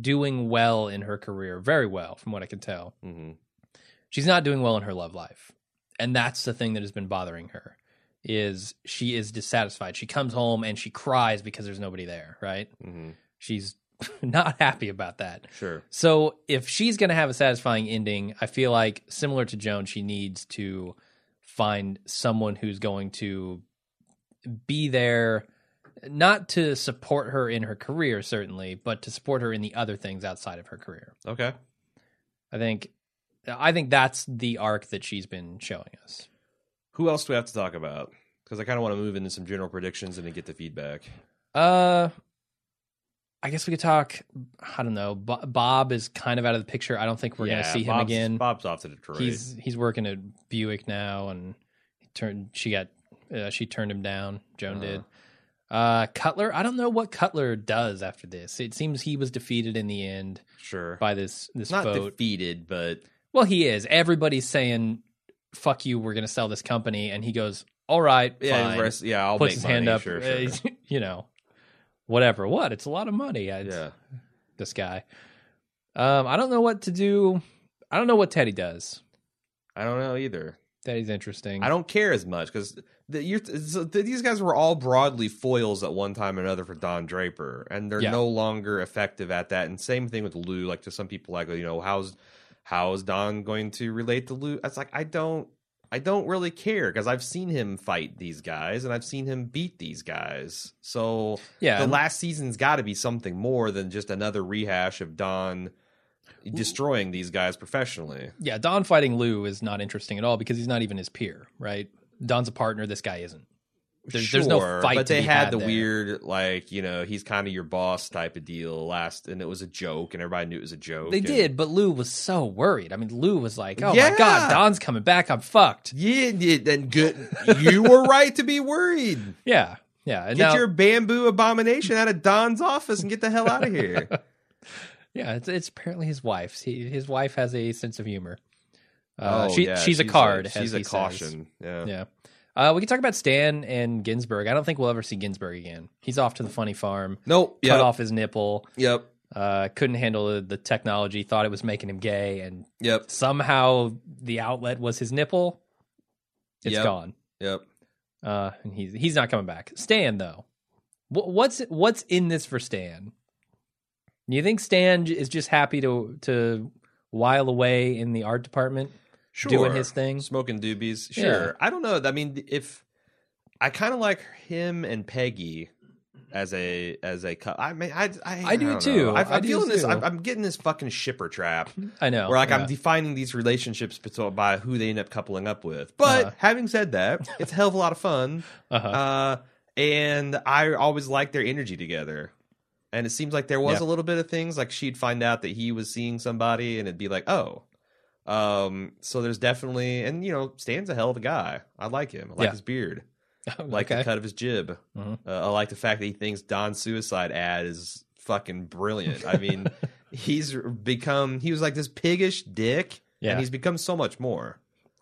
S1: doing well in her career, very well, from what I can tell.
S2: hmm
S1: She's not doing well in her love life, and that's the thing that has been bothering her. Is she is dissatisfied? She comes home and she cries because there's nobody there. Right?
S2: hmm
S1: She's [LAUGHS] not happy about that.
S2: Sure.
S1: So if she's going to have a satisfying ending, I feel like similar to Joan, she needs to find someone who's going to be there not to support her in her career certainly, but to support her in the other things outside of her career.
S2: Okay.
S1: I think I think that's the arc that she's been showing us.
S2: Who else do we have to talk about? Because I kind of want to move into some general predictions and then get the feedback.
S1: Uh I guess we could talk I don't know. Bob is kind of out of the picture. I don't think we're going to
S2: Yeah,
S1: see him
S2: Bob's-
S1: again.
S2: Bob's off to Detroit.
S1: He's he's working at Buick now, and he turned. She got uh, she turned him down. Joan
S2: Uh-huh.
S1: did. Uh, Cutler. I don't know what Cutler does after this. It seems he was defeated in the end
S2: sure.
S1: by this this
S2: Not
S1: vote.
S2: defeated, but
S1: well, he is. Everybody's saying, "Fuck you, we're going to sell this company," and he goes, "All right,
S2: yeah,
S1: fine."
S2: rest- yeah. I'll
S1: Puts
S2: make
S1: his
S2: money.
S1: hand up.
S2: Sure,
S1: uh, [LAUGHS] you know, whatever. What? It's a lot of money.
S2: Yeah.
S1: This guy. Um, I don't know what to do. I don't know what Teddy does.
S2: I don't know either.
S1: Teddy's interesting.
S2: I don't care as much because the, so the, these guys were all broadly foils at one time or another for Don Draper, and they're
S1: Yeah.
S2: no longer effective at that. And same thing with Lou. Like to some people, like you know, how's how is Don going to relate to Lou? It's like I don't, I don't really care because I've seen him fight these guys and I've seen him beat these guys. So
S1: Yeah,
S2: the last season's got to be something more than just another rehash of Don destroying these guys professionally.
S1: Yeah, Don fighting Lou is not interesting at all because he's not even his peer, right? Don's a partner. This guy isn't. There's, there's no
S2: Sure,
S1: fight.
S2: But
S1: to
S2: they
S1: be
S2: had, the
S1: there.
S2: weird, like you know, he's kind of your boss type of deal last, and it was a joke, and everybody knew it was a joke.
S1: They
S2: and-
S1: did, but Lou was so worried. I mean, Lou was like, "Oh
S2: Yeah.
S1: my god, Don's coming back. I'm fucked."
S2: Yeah, yeah, then good. you were right to be worried. [LAUGHS]
S1: Yeah, yeah. And
S2: Get
S1: now,
S2: your bamboo abomination out of Don's office and get the hell out of here. [LAUGHS]
S1: yeah, it's, it's apparently his wife. He, his wife has a sense of humor. Uh,
S2: oh,
S1: she,
S2: yeah,
S1: she's, a card.
S2: She's
S1: as
S2: a
S1: he says.
S2: caution. Yeah.
S1: Yeah. Uh, we can talk about Stan and Ginsberg. I don't think we'll ever see Ginsberg again. He's off to the funny farm.
S2: Nope.
S1: Cut
S2: Yep.
S1: off his nipple.
S2: Yep.
S1: Uh, couldn't handle the, the technology. Thought it was making him gay, and
S2: Yep.
S1: somehow the outlet was his nipple. It's
S2: Yep.
S1: gone.
S2: Yep.
S1: Uh, and he's he's not coming back. Stan though, Wh- what's what's in this for Stan? Do you think Stan is just happy to to while away in the art department,
S2: Sure.
S1: doing his thing?
S2: Smoking doobies.
S1: Yeah.
S2: Sure. I don't know. I mean, if I kind of like him and Peggy as a as a cou- I mean, I I,
S1: I do too.
S2: I, I'm
S1: I
S2: feeling this. I'm, I'm getting this fucking shipper trap [LAUGHS]
S1: I know.
S2: where like
S1: yeah.
S2: I'm defining these relationships by who they end up coupling up with. But
S1: Uh-huh.
S2: having said that, [LAUGHS] it's a hell of a lot of fun.
S1: uh-huh.
S2: Uh, and I always like their energy together. And it seems like there was
S1: Yeah.
S2: a little bit of things like she'd find out that he was seeing somebody, and it'd be like, oh. Um. So there's definitely, and you know, Stan's a hell of a guy. I like him. I like
S1: Yeah.
S2: his beard. [LAUGHS] I like
S1: okay.
S2: the cut of his jib.
S1: Mhm.
S2: Uh, I like the fact that he thinks Don's suicide ad is fucking brilliant. I mean, [LAUGHS] he's become he was like this piggish dick,
S1: Yeah.
S2: and he's become so much more.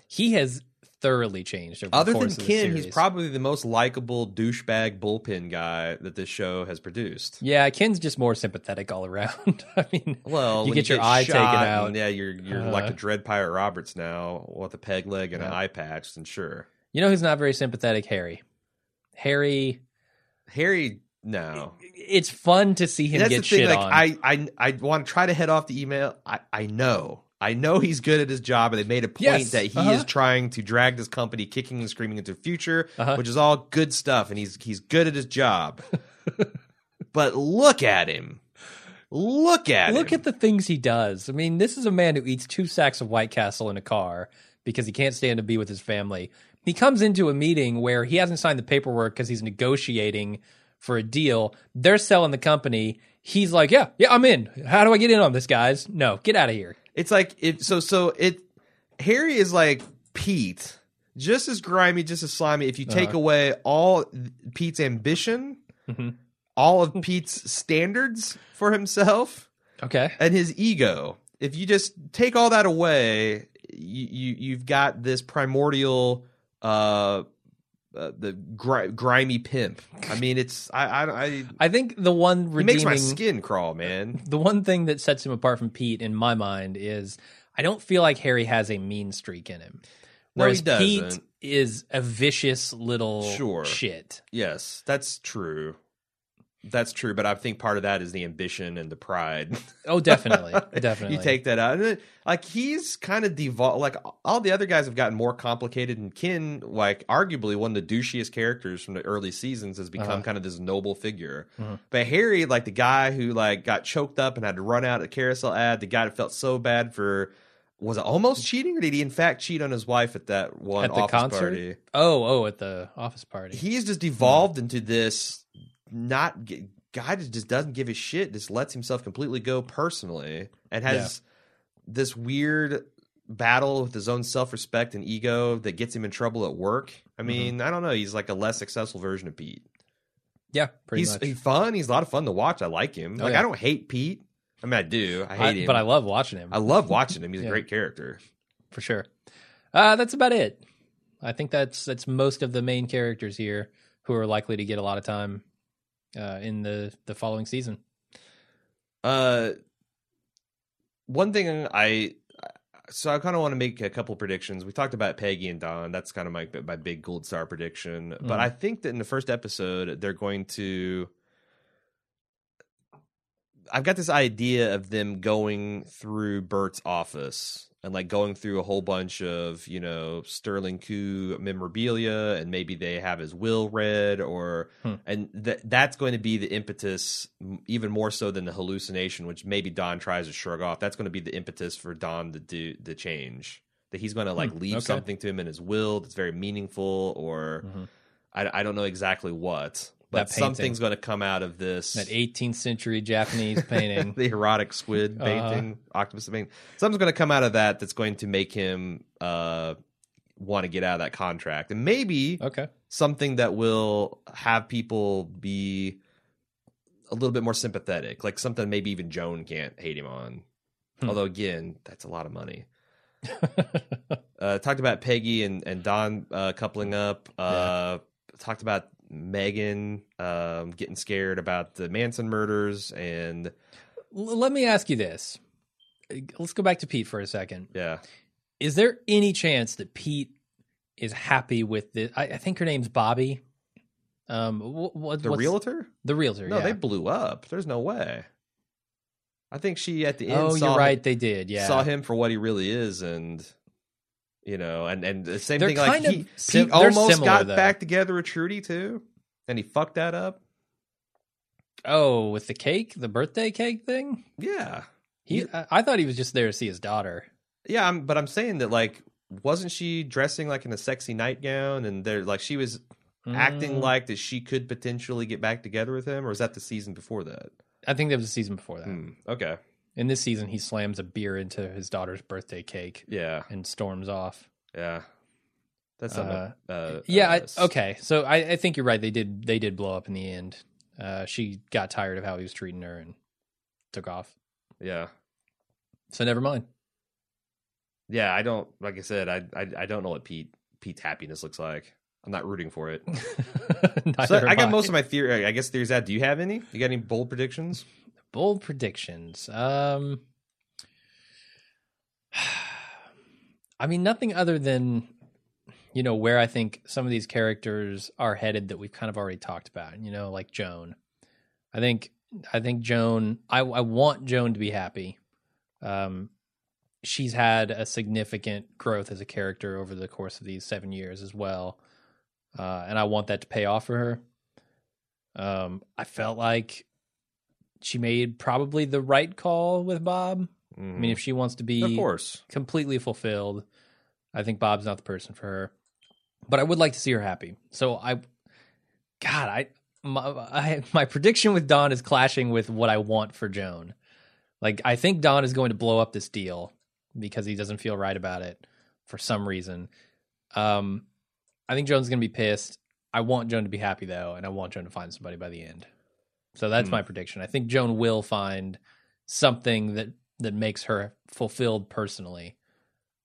S1: he has thoroughly changed over the
S2: Other than Ken, he's probably the most likable douchebag bullpen guy that this show has produced.
S1: yeah. Ken's just more sympathetic all around. [LAUGHS] I mean,
S2: Well,
S1: you get your eye taken out.
S2: and, yeah, you're you're
S1: Uh,
S2: like a Dread Pirate Roberts now with a peg leg and an eye patch. And sure,
S1: You know who's not very sympathetic? Harry. Harry.
S2: Harry. No,
S1: It's fun to see him
S2: that's
S1: get
S2: the thing.
S1: shit
S2: Like
S1: on.
S2: I, I, I want to try to head off the email. I, I know, I know he's good at his job, and they made a point
S1: Yes,
S2: that he
S1: uh-huh.
S2: is trying to drag this company kicking and screaming into the future,
S1: Uh-huh.
S2: which is all good stuff, and he's he's good at his job. [LAUGHS] but look at him. Look at
S1: Look
S2: him.
S1: at the things he does. I mean, this is a man who eats two sacks of White Castle in a car because he can't stand to be with his family. He comes into a meeting where he hasn't signed the paperwork because he's negotiating for a deal. They're selling the company. He's like, "Yeah, yeah, I'm in. How do I get in on this, guys? No, get out of here."
S2: It's like it. So so it. Harry is like Pete, just as grimy, just as slimy. If you take
S1: Uh-huh.
S2: away all Pete's ambition,
S1: Mhm.
S2: all of Pete's standards for himself,
S1: Okay.
S2: and his ego. If you just take all that away, you, you you've got this primordial, uh, uh the gri- grimy pimp. I mean, it's I I, I
S1: I think the one
S2: it makes my skin crawl, man.
S1: the one thing that sets him apart from Pete in my mind is I don't feel like Harry has a mean streak in him.
S2: No, he
S1: Whereas Pete is a vicious little
S2: Sure.
S1: shit.
S2: Yes, that's true. That's true, but I think part of that is the ambition and the pride.
S1: Oh, definitely, [LAUGHS] definitely.
S2: you take that out, like he's kind of devolved. Like all the other guys have gotten more complicated, and Ken, like arguably one of the douchiest characters from the early seasons, has become
S1: Uh-huh.
S2: kind of this noble figure.
S1: Mhm.
S2: But Harry, like the guy who like got choked up and had to run out a carousel ad, the guy that felt so bad for. Was it almost cheating, or did he in fact cheat on his wife at that one
S1: At the
S2: office
S1: concert?
S2: party?
S1: Oh, oh, at the office party.
S2: he's just evolved into this not g- guy just doesn't give a shit just lets himself completely go personally and has this weird battle with his own self-respect and ego that gets him in trouble at work i
S1: Mm-hmm.
S2: mean i don't know he's like a less successful version of pete
S1: yeah, pretty
S2: he's,
S1: much.
S2: he's fun he's a lot of fun to watch i like him
S1: Oh,
S2: like
S1: yeah.
S2: i don't hate pete i mean i do i hate
S1: I-
S2: him
S1: but I love watching him
S2: I love watching him he's [LAUGHS]
S1: Yeah.
S2: a great character
S1: for sure. Uh, that's about it. I think that's that's most of the main characters here who are likely to get a lot of time uh, in the the following season.
S2: Uh, one thing I so I kind of want to make a couple predictions. We talked about Peggy and Don. That's kind of my my big gold star prediction. But
S1: Mm.
S2: I think that in the first episode they're going to. I've got this idea of them going through Bert's office and like going through a whole bunch of you know Sterling Cooper memorabilia, and maybe they have his will read, or
S1: Hmm.
S2: and that that's going to be the impetus, even more so than the hallucination, which maybe Don tries to shrug off. That's going to be the impetus for Don to do the change. That he's going to like
S1: Hmm,
S2: leave
S1: okay.
S2: something to him in his will that's very meaningful, or
S1: Mhm.
S2: I, I don't know exactly what, but something's going to come out of this
S1: That 18th century Japanese [LAUGHS] painting.
S2: the erotic squid
S1: Uh-huh.
S2: painting, octopus painting. Something's going to come out of that that's going to make him uh, want to get out of that contract, and maybe
S1: okay.
S2: something that will have people be a little bit more sympathetic, like something maybe even Joan can't hate him on.
S1: Hmm.
S2: Although again, that's a lot of money. [LAUGHS] Uh, talked about Peggy and and Don uh, coupling up. Uh, Talked about Megan um, getting scared about the Manson murders, and
S1: L- Let me ask you this. Let's go back to Pete for a second.
S2: yeah,
S1: Is there any chance that Pete is happy with this? I, I think her name's Bobby. Um, wh- what,
S2: the realtor.
S1: the realtor.
S2: No,
S1: yeah.
S2: they blew up. There's no way. I think she at the end.
S1: Oh, you're right. They did. Yeah.
S2: saw him for what he really is, and you know, and and the same
S1: They're
S2: thing. Like
S1: kind of
S2: he,
S1: sim-
S2: Pete almost
S1: similar,
S2: got
S1: though.
S2: back together with Trudy too, and he fucked that up.
S1: Oh, with the cake, the birthday cake thing.
S2: Yeah,
S1: He, I, I thought he was just there to see his daughter.
S2: yeah. I'm, but I'm saying that like, wasn't she dressing like in a sexy nightgown, and there like she was acting
S1: Mm,
S2: like that she could potentially get back together with him, or was that the season before that?
S1: I think that was the season before that.
S2: Hmm, okay,
S1: In this season, he slams a beer into his daughter's birthday cake
S2: yeah,
S1: and storms off.
S2: yeah. That's something.
S1: Uh,
S2: Uh,
S1: Yeah.
S2: uh,
S1: I, okay. So I, I think you're right. They did. They did blow up in the end. Uh, she got tired of how he was treating her and took off.
S2: Yeah.
S1: So never mind.
S2: Yeah, I don't like I said, I I, I don't know what Pete Pete's happiness looks like. I'm not rooting for it. [LAUGHS] So I got most of my theory. I guess theories out. Do you have any? You got any bold predictions?
S1: Bold predictions. Um, [SIGHS] I mean, nothing other than you know where I think some of these characters are headed that we've kind of already talked about. You know, like Joan. I think I think Joan. I I want Joan to be happy. Um, she's had a significant growth as a character over the course of these seven years as well, uh, and I want that to pay off for her. Um, I felt like she made probably the right call with Bob. I mean, if she wants to be
S2: Mm-hmm. of course,
S1: completely fulfilled, I think Bob's not the person for her. But I would like to see her happy. So I, God, I my, I, [LAUGHS] my prediction with Don is clashing with what I want for Joan. Like I think Don is going to blow up this deal because he doesn't feel right about it for some reason. Um, I think Joan's going to be pissed. I want Joan to be happy though, and I want Joan to find somebody by the end. So that's
S2: Hmm.
S1: my prediction. I think Joan will find something that that makes her fulfilled personally.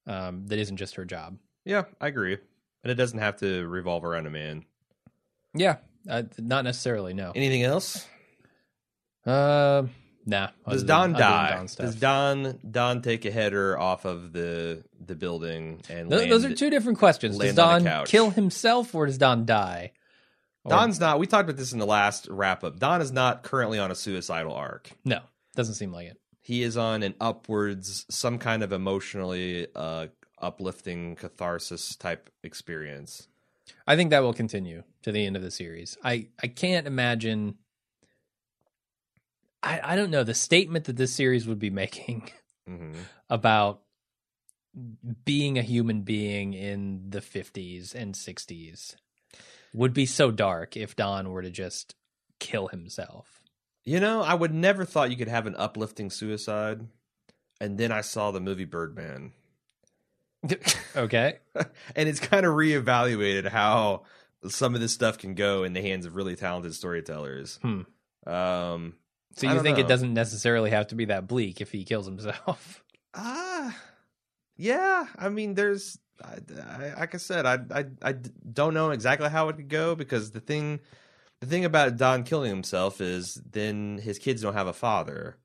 S1: Um, that isn't just her job.
S2: yeah, I agree. And it doesn't have to revolve around a man.
S1: Yeah, uh, not necessarily. No.
S2: Anything else?
S1: Uh, nah.
S2: Does Don
S1: than
S2: die?
S1: Don.
S2: Does Don Don take a header off of the the building and land,
S1: those are two different questions. Does Don kill himself or does Don die?
S2: Don's not. We talked about this in the last wrap up. Don is not currently on a suicidal arc.
S1: no, doesn't seem like it.
S2: He is on an upwards, some kind of emotionally uh, uplifting catharsis type experience.
S1: I think that will continue to the end of the series. I I can't imagine. I I don't know the statement that this series would be [LAUGHS] making
S2: hmm
S1: about being a human being in the 50s and 60s would be so dark if Don were to just kill himself.
S2: You know, I would never thought you could have an uplifting suicide, and then I saw the movie Birdman, [LAUGHS]
S1: okay. [LAUGHS]
S2: and it's kind of reevaluated how some of this stuff can go in the hands of really talented storytellers.
S1: Hmm.
S2: Um,
S1: So you think
S2: know.
S1: it doesn't necessarily have to be that bleak if he kills himself?
S2: Ah, yeah. I mean, there's, I, I, like I said, I, I, I don't know exactly how it could go because the thing, the thing about Don killing himself is then his kids don't have a father.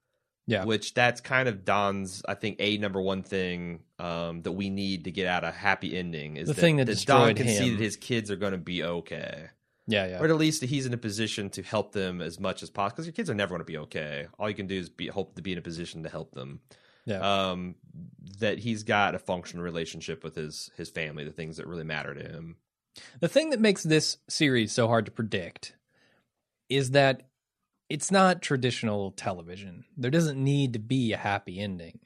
S1: Yeah.
S2: Which that's kind of Don's, I think, a number one thing um, that we need to get out a happy ending is
S1: The
S2: that,
S1: thing that
S2: Don
S1: destroyed
S2: can see
S1: him.
S2: that his kids are going to be okay,
S1: Yeah, yeah.
S2: or at least he's in a position to help them as much as possible. Because your kids are never going to be okay. All you can do is be hope to be in a position to help them
S1: Yeah.
S2: um, that he's got a functional relationship with his his family, the things that really matter to him.
S1: The thing that makes this series so hard to predict is that it's not traditional television. There doesn't need to be a happy ending.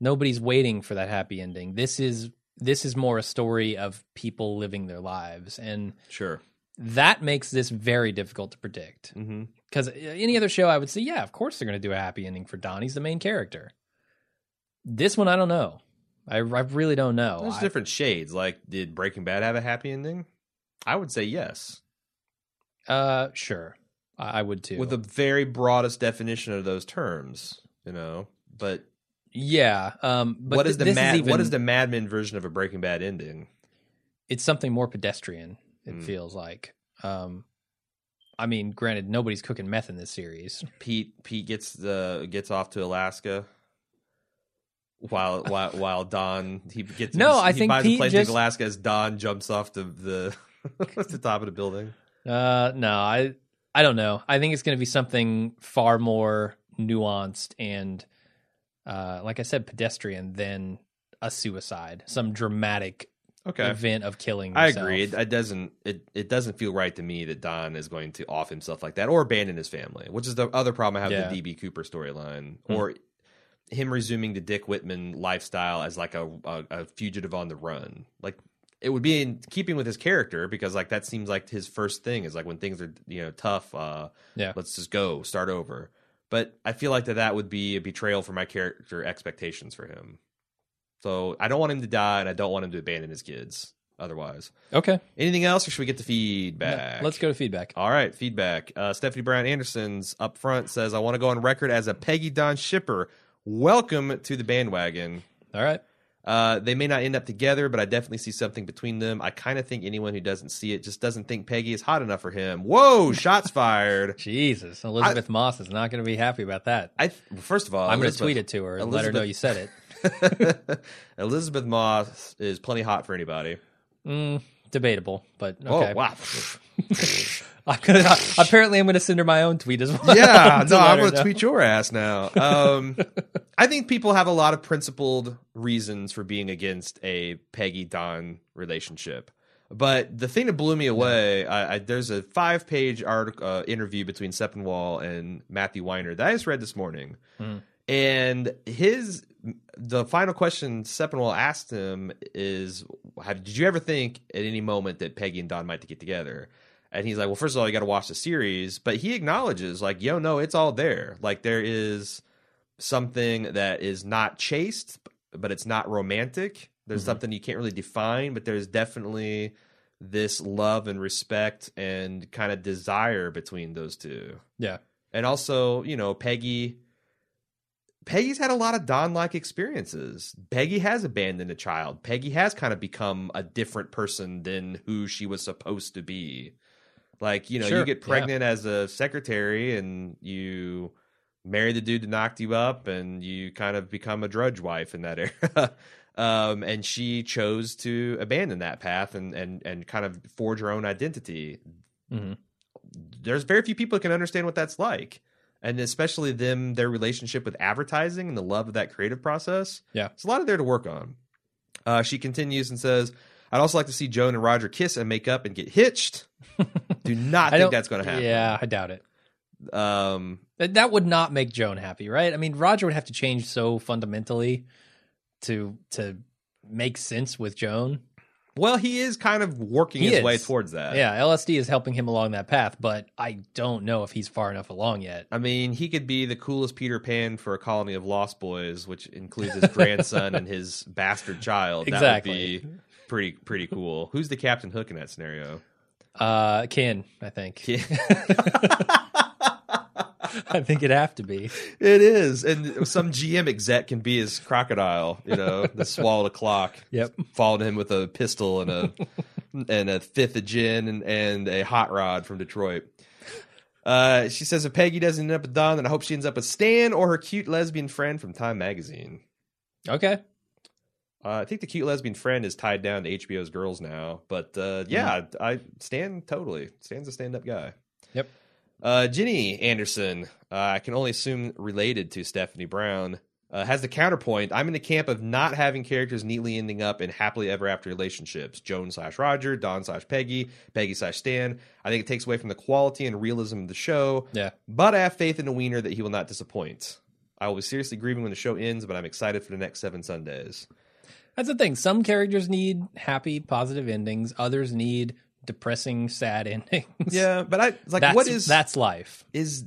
S1: Nobody's waiting for that happy ending. This is this is more a story of people living their lives and
S2: Sure.
S1: that makes this very difficult to predict.
S2: Mm-hmm.
S1: Cuz any other show I would say, yeah, of course they're going to do a happy ending for Don. He's the main character. This one I don't know. I, I really don't know.
S2: There's
S1: I-
S2: different shades. Like, did Breaking Bad have a happy ending? I would say yes,
S1: uh sure. I, I would too.
S2: with the very broadest definition of those terms. You know, but,
S1: Yeah, um, but
S2: what
S1: th-
S2: is the
S1: this
S2: Mad,
S1: even,
S2: what is the Mad Men version of a Breaking Bad ending?
S1: It's something more pedestrian. It
S2: Hmm.
S1: feels like. Um, I mean, granted, nobody's cooking meth in this series.
S2: Pete Pete gets the gets off to Alaska. While while while Don he gets
S1: No, I think
S2: buys
S1: Pete
S2: a plane
S1: just-
S2: to Alaska as Don jumps off the the [LAUGHS] the top of the building.
S1: Uh, no, I, I don't know. I think it's going to be something far more nuanced and, uh, like I said, pedestrian than a suicide. Some dramatic
S2: Okay,
S1: event of killing.
S2: I agree. It, it doesn't it it doesn't feel right to me that Don is going to off himself like that or abandon his family, which is the other problem I have
S1: Yeah.
S2: with the DB Cooper storyline,
S1: Hmm.
S2: or him resuming the Dick Whitman lifestyle as like a, a a fugitive on the run. Like it would be in keeping with his character because like that seems like his first thing is like when things are you know tough. uh
S1: Yeah.
S2: let's just go start over. But I feel like that that would be a betrayal for my character expectations for him. So I don't want him to die, and I don't want him to abandon his kids. Otherwise,
S1: Okay.
S2: anything else, or should we get to
S1: No,
S2: feedback?
S1: let's go to feedback.
S2: All right, feedback. Uh, Stephanie Brown Anderson's up front says, "I want to go on record as a Peggy Don shipper. Welcome to the bandwagon."
S1: All right.
S2: Uh, they may not end up together, but I definitely see something between them. I kind of think anyone who doesn't see it just doesn't think Peggy is hot enough for him. Whoa, [LAUGHS] shots fired.
S1: Jesus, Elisabeth Moss is not going to be happy about that.
S2: I first of all,
S1: I'm going to tweet it to her and let her know you said it.
S2: Elisabeth [LAUGHS] Moss is plenty hot for anybody.
S1: Mm, debatable, but okay.
S2: Oh wow! [LAUGHS]
S1: I'm gonna, apparently, I'm going to send her my own tweet as well.
S2: yeah, [LAUGHS] no, I'm going to tweet your ass now. Um, [LAUGHS] I think people have a lot of principled reasons for being against a Peggy Don relationship. But the thing that blew me away, I, I, there's a five page article uh, interview between Sepinwall and Matthew Weiner that I just read this morning, and his the final question Sepinwall asked him is, have, "Did you ever think at any moment that Peggy and Don might get together?" And he's like, "Well, first of all, you got to watch the series." But he acknowledges, like, "Yo, no, it's all there. Like, there is something that is not chaste, but it's not romantic. There's mm-hmm. something you can't really define, but there's definitely this love and respect and kind of desire between those two.
S1: Yeah.
S2: and also you know peggy peggy's had a lot of don like experiences. Peggy has abandoned a child. Peggy has kind of become a different person than who she was supposed to be. Like you know you
S1: Sure,
S2: get
S1: yeah.
S2: pregnant as a secretary and you marry the dude that knocked you up and you kind of become a drudge wife in that [LAUGHS] era. Um, and she chose to abandon that path and and and kind of forge her own identity.
S1: Mhm.
S2: there's very few people that can understand what that's like and especially them their relationship with advertising and the love of that creative process
S1: Yeah.
S2: there's a lot of there to work on uh, she continues and says i'd also like to see joan and roger kiss and make up and get hitched [LAUGHS] do not think that's going to happen
S1: Yeah, I doubt it.
S2: um
S1: That that would not make Joan happy, right? I mean, Roger would have to change so fundamentally to to make sense with Joan.
S2: Well he is kind of working
S1: He
S2: his
S1: is.
S2: way towards that
S1: Yeah, LSD is helping him along that path, but I don't know if he's far enough along yet.
S2: I mean, he could be the coolest Peter Pan for a colony of lost boys, which includes his grandson and his [LAUGHS] bastard child. That
S1: Exactly.
S2: would be pretty pretty cool. Who's the Captain Hook in that scenario?
S1: Uh, Ken, I think.
S2: it [LAUGHS] [LAUGHS]
S1: I think it'd have to be.
S2: It is, and some GM exec can be his crocodile. You know, that swallowed a clock.
S1: Yep.
S2: Followed him with a pistol and a and a fifth of gin and, and a hot rod from Detroit. Uh, she says if Peggy doesn't end up with Don, then I hope she ends up with Stan or her cute lesbian friend from Time Magazine.
S1: Okay.
S2: Uh, I think the cute lesbian friend is tied down to HBO's Girls now, but uh, yeah, I Stan totally Stan's a stand-up guy. Uh, Ginny Anderson, uh, I can only assume related to Stephanie Brown, uh, has the counterpoint. I'm in the camp of not having characters neatly ending up in happily ever after relationships. Joan slash Roger, Don slash Peggy, Peggy slash Stan. I think it takes away from the quality and realism of the show.
S1: Yeah.
S2: But I have faith in the Weiner that he will not disappoint. I will be seriously grieving when the show ends, but I'm excited for the next seven Sundays.
S1: That's the thing. Some characters need happy, positive endings. Others need depressing, sad endings.
S2: Yeah, but I [LAUGHS] like
S1: that's,
S2: what is
S1: that's life.
S2: is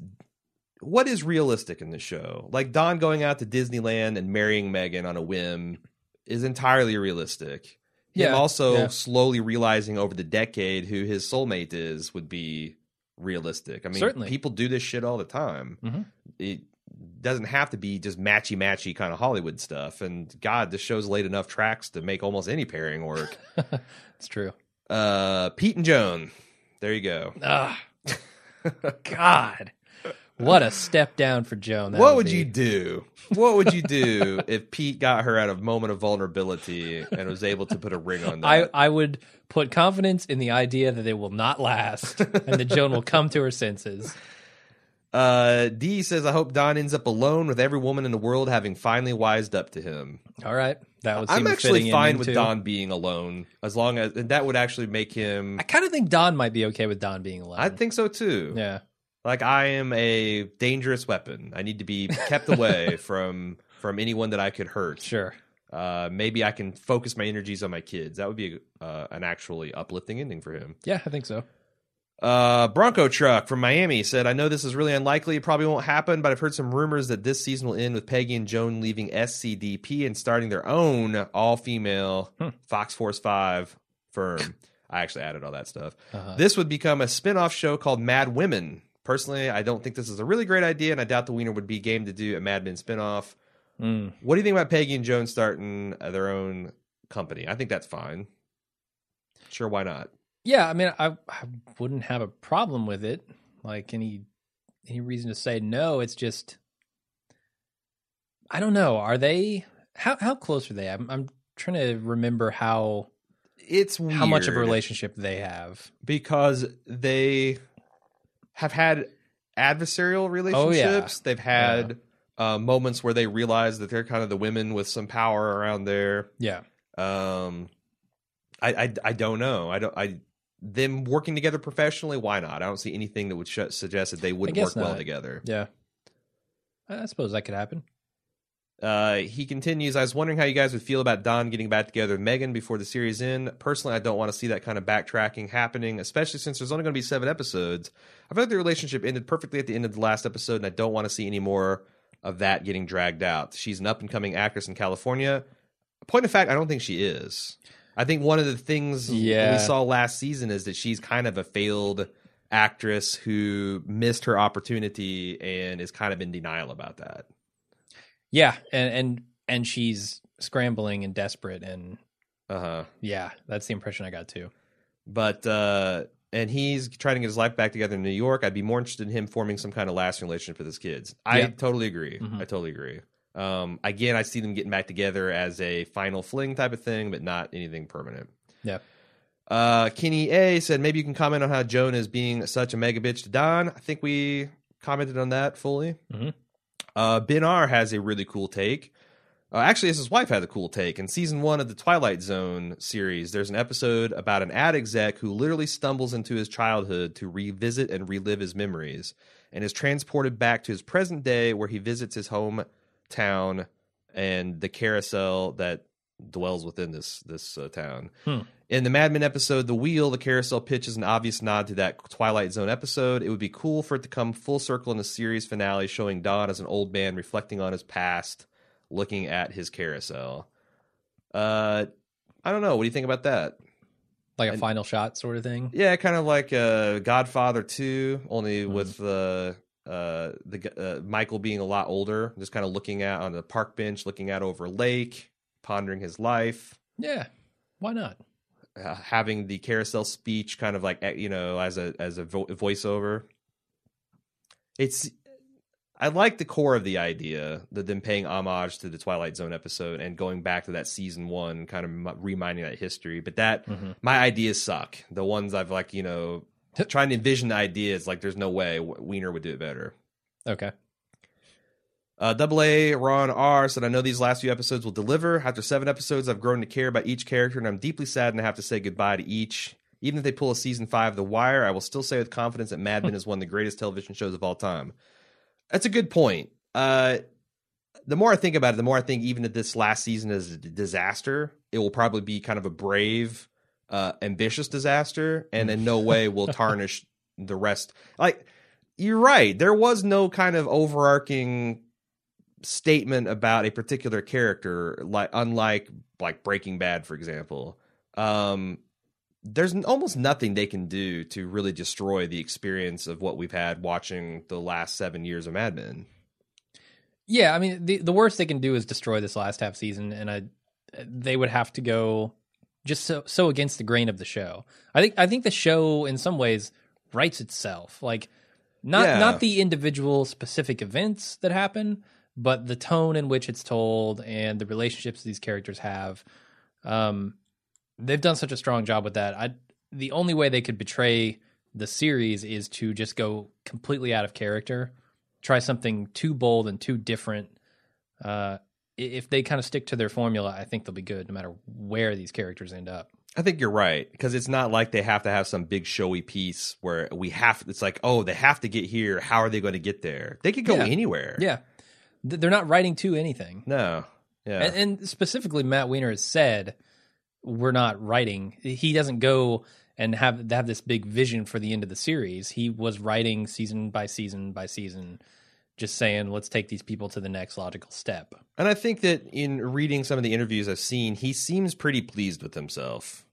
S2: what is realistic in this show? Like Don going out to Disneyland and marrying Megan on a whim is entirely realistic. Him
S1: Yeah,
S2: also
S1: yeah.
S2: slowly realizing over the decade who his soulmate is would be realistic. I mean,
S1: Certainly.
S2: people do this shit all the time.
S1: Mhm.
S2: It doesn't have to be just matchy matchy kind of Hollywood stuff. And God, this show's laid enough tracks to make almost any pairing work. [LAUGHS]
S1: It's true.
S2: Uh, Pete and Joan. There you go. [LAUGHS]
S1: Ah, God, what a step down for Joan. that
S2: what would you do? What would you do [LAUGHS] if Pete got her at a moment of vulnerability and was able to put a ring on
S1: I,
S2: that?
S1: I would put confidence in the idea that they will not last and that Joan will come to her senses.
S2: Uh, D says, "I hope Don ends up alone with every woman in the world, having finally wised up to him."
S1: All right, that would.
S2: I'm actually fine with
S1: too.
S2: Don being alone, as long as and that would actually make him.
S1: I kind of think Don might be okay with Don being alone.
S2: I think so too.
S1: Yeah,
S2: Like I am a dangerous weapon. I need to be kept away [LAUGHS] from from anyone that I could hurt.
S1: sure.
S2: Uh, maybe I can focus my energies on my kids. That would be uh, an actually uplifting ending for him.
S1: Yeah, I think so.
S2: Uh, Bronco Truck from Miami said, I know this is really unlikely. It probably won't happen, but I've heard some rumors that this season will end with Peggy and Joan leaving SCDP and starting their own all female Fox Force 5 firm. [COUGHS] I actually added all that stuff.
S1: Uh-huh.
S2: This would become a spin off show called Mad Women. Personally, I don't think this is a really great idea, and I doubt the Weiner would be game to do a Mad Men spin off.
S1: Mm.
S2: What do you think about Peggy and Joan starting uh, their own company? I think that's fine. Sure, why not?
S1: Yeah, I mean, I, I wouldn't have a problem with it. Like any any reason to say no. It's just I don't know. Are they how how close are they? I'm, I'm trying to remember how
S2: It's weird
S1: how much of a relationship they have.
S2: because they have had adversarial relationships. They've had uh, moments where they realize that they're kind of the women with some power around there.
S1: Yeah.
S2: Um, I, I I don't know. I don't. I them working together professionally. Why not? I don't see anything that would sh- suggest that they wouldn't work well together.
S1: Yeah. I I suppose that could happen.
S2: Uh, he continues. I was wondering how you guys would feel about Don getting back together with Megan before the series end. Personally, I don't want to see that kind of backtracking happening, especially since there's only going to be seven episodes. I feel like the relationship ended perfectly at the end of the last episode, and I don't want to see any more of that getting dragged out. She's an up and coming actress in California. Point of fact, I don't think she is. I think one of the things
S1: Yeah.
S2: we saw last season is that she's kind of a failed actress who missed her opportunity and is kind of in denial about that.
S1: Yeah, and and and she's scrambling and desperate and
S2: Uh huh.
S1: yeah, that's the impression I got too.
S2: but uh and he's trying to get his life back together in New York. I'd be more interested in him forming some kind of lasting relationship with his kids. I
S1: Yeah.
S2: totally agree.
S1: Mhm.
S2: I totally agree. Um, again, I see them getting back together as a final fling type of thing, but not anything permanent.
S1: Yeah.
S2: Uh, Kenny A said maybe you can comment on how Joan is being such a mega bitch to Don. I think we commented on that fully.
S1: Mhm.
S2: Uh, Ben R has a really cool take. Uh, actually, his wife had a cool take. In season one of the Twilight Zone series, there's an episode about an ad exec who literally stumbles into his childhood to revisit and relive his memories and is transported back to his present day where he visits his hometown and the carousel that dwells within this this uh, town.
S1: Hmm.
S2: In the Mad Men episode The Wheel, the carousel pitch is an obvious nod to that Twilight Zone episode. It would be cool for it to come full circle in the series finale, showing Don as an old man reflecting on his past, looking at his carousel. Uh, I don't know. What do you think about that?
S1: Like a
S2: And-
S1: final shot sort of thing.
S2: Yeah, kind of like uh, Godfather Two, only
S1: Mhm.
S2: with the uh, the uh, Michael being a lot older, just kind of looking out on the park bench, looking out over lake, pondering his life.
S1: Yeah. Why not?
S2: uh, having the carousel speech kind of like eh, you know as a as a vo- voiceover it's i like the core of the idea that them paying homage to the twilight zone episode and going back to that season one kind of m- reminding that history but that
S1: Mhm.
S2: my ideas suck the ones i've like you know trying to envision the ideas like there's no way weiner would do it better
S1: Okay.
S2: uh, Double A Ron R said, "I know these last few episodes will deliver. After seven episodes, I've grown to care about each character, and I'm deeply saddened to have to say goodbye to each. Even if they pull a season five of The Wire, I will still say with confidence that Mad [LAUGHS] Men is one of the greatest television shows of all time." That's a good point. Uh, the more I think about it, the more I think even if this last season is a disaster, it will probably be kind of a brave, uh, ambitious disaster, and in no way will [LAUGHS] tarnish the rest. Like you're right, there was no kind of overarching statement about a particular character, like unlike like Breaking Bad, for example. Um, there's almost nothing they can do to really destroy the experience of what we've had watching the last seven years of Mad Men.
S1: Yeah, I mean the the worst they can do is destroy this last half season, and I they would have to go just so so against the grain of the show. I think I think the show in some ways writes itself. Like not
S2: Yeah.
S1: not the individual specific events that happen, but the tone in which it's told and the relationships these characters have. Um, they've done such a strong job with that. I the only way they could betray the series is to just go completely out of character, try something too bold and too different. Uh, if they kind of stick to their formula, I think they'll be good no matter where these characters end up.
S2: I think you're right because it's not like they have to have some big showy piece where we have. It's like, oh, they have to get here. How are they going to get there? They could go
S1: Yeah.
S2: anywhere.
S1: Yeah, they're not writing to anything.
S2: No. Yeah.
S1: And, and specifically, Matt Weiner has said we're not writing. He doesn't go and have have this big vision for the end of the series. He was writing season by season by season, just saying, let's take these people to the next logical step.
S2: And I think that in reading some of the interviews I've seen, he seems pretty pleased with himself.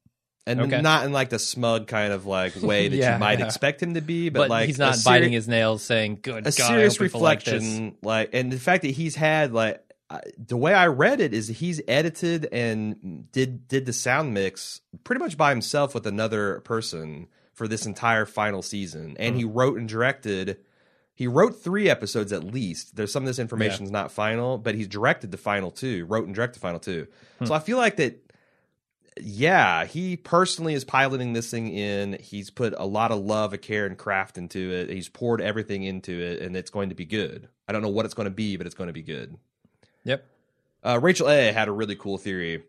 S2: And
S1: Okay.
S2: not in like the smug kind of like way [LAUGHS] that
S1: Yeah,
S2: you might
S1: yeah.
S2: expect him to be, but,
S1: But,
S2: like
S1: he's not
S2: seri-
S1: biting his nails, saying, "Good
S2: a
S1: God,
S2: serious
S1: people like
S2: reflection, like, and the fact that he's had like I, the way I read it is he's edited and did did the sound mix pretty much by himself with another person for this entire final season, and hmm. he wrote and directed. He wrote three episodes at least. There's some of this information is not final, but he's directed the final two, wrote and directed the final two. So I feel like that. Yeah, he personally is piloting this thing in. He's put a lot of love, a care, and craft into it. He's poured everything into it, and it's going to be good. I don't know what it's going to be, but it's going to be good.
S1: Yep.
S2: Uh, Rachel A had a really cool theory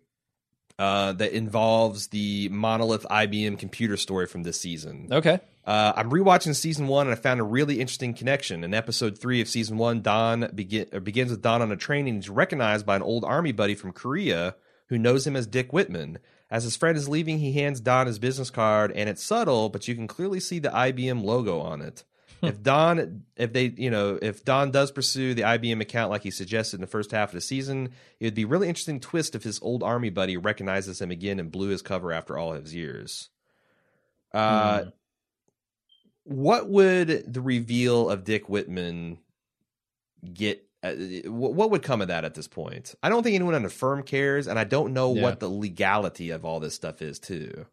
S2: uh, that involves the monolith IBM computer story from this season.
S1: Okay.
S2: Uh, I'm rewatching season one, and I found a really interesting connection. In episode three of season one, Don begin, uh, begins with Don on a train, and he's recognized by an old army buddy from Korea who knows him as Dick Whitman. As his friend is leaving, he hands Don his business card, and it's subtle, but you can clearly see the IBM logo on it. if Don, if they, you know, if Don does pursue the IBM account like he suggested in the first half of the season, it would be a really interesting twist if his old army buddy recognizes him again and blew his cover after all his years. Uh, what would the reveal of Dick Whitman get? Uh, what would come of that at this point? I don't think anyone on the firm cares, and I don't know
S1: Yeah.
S2: what the legality of all this stuff is too.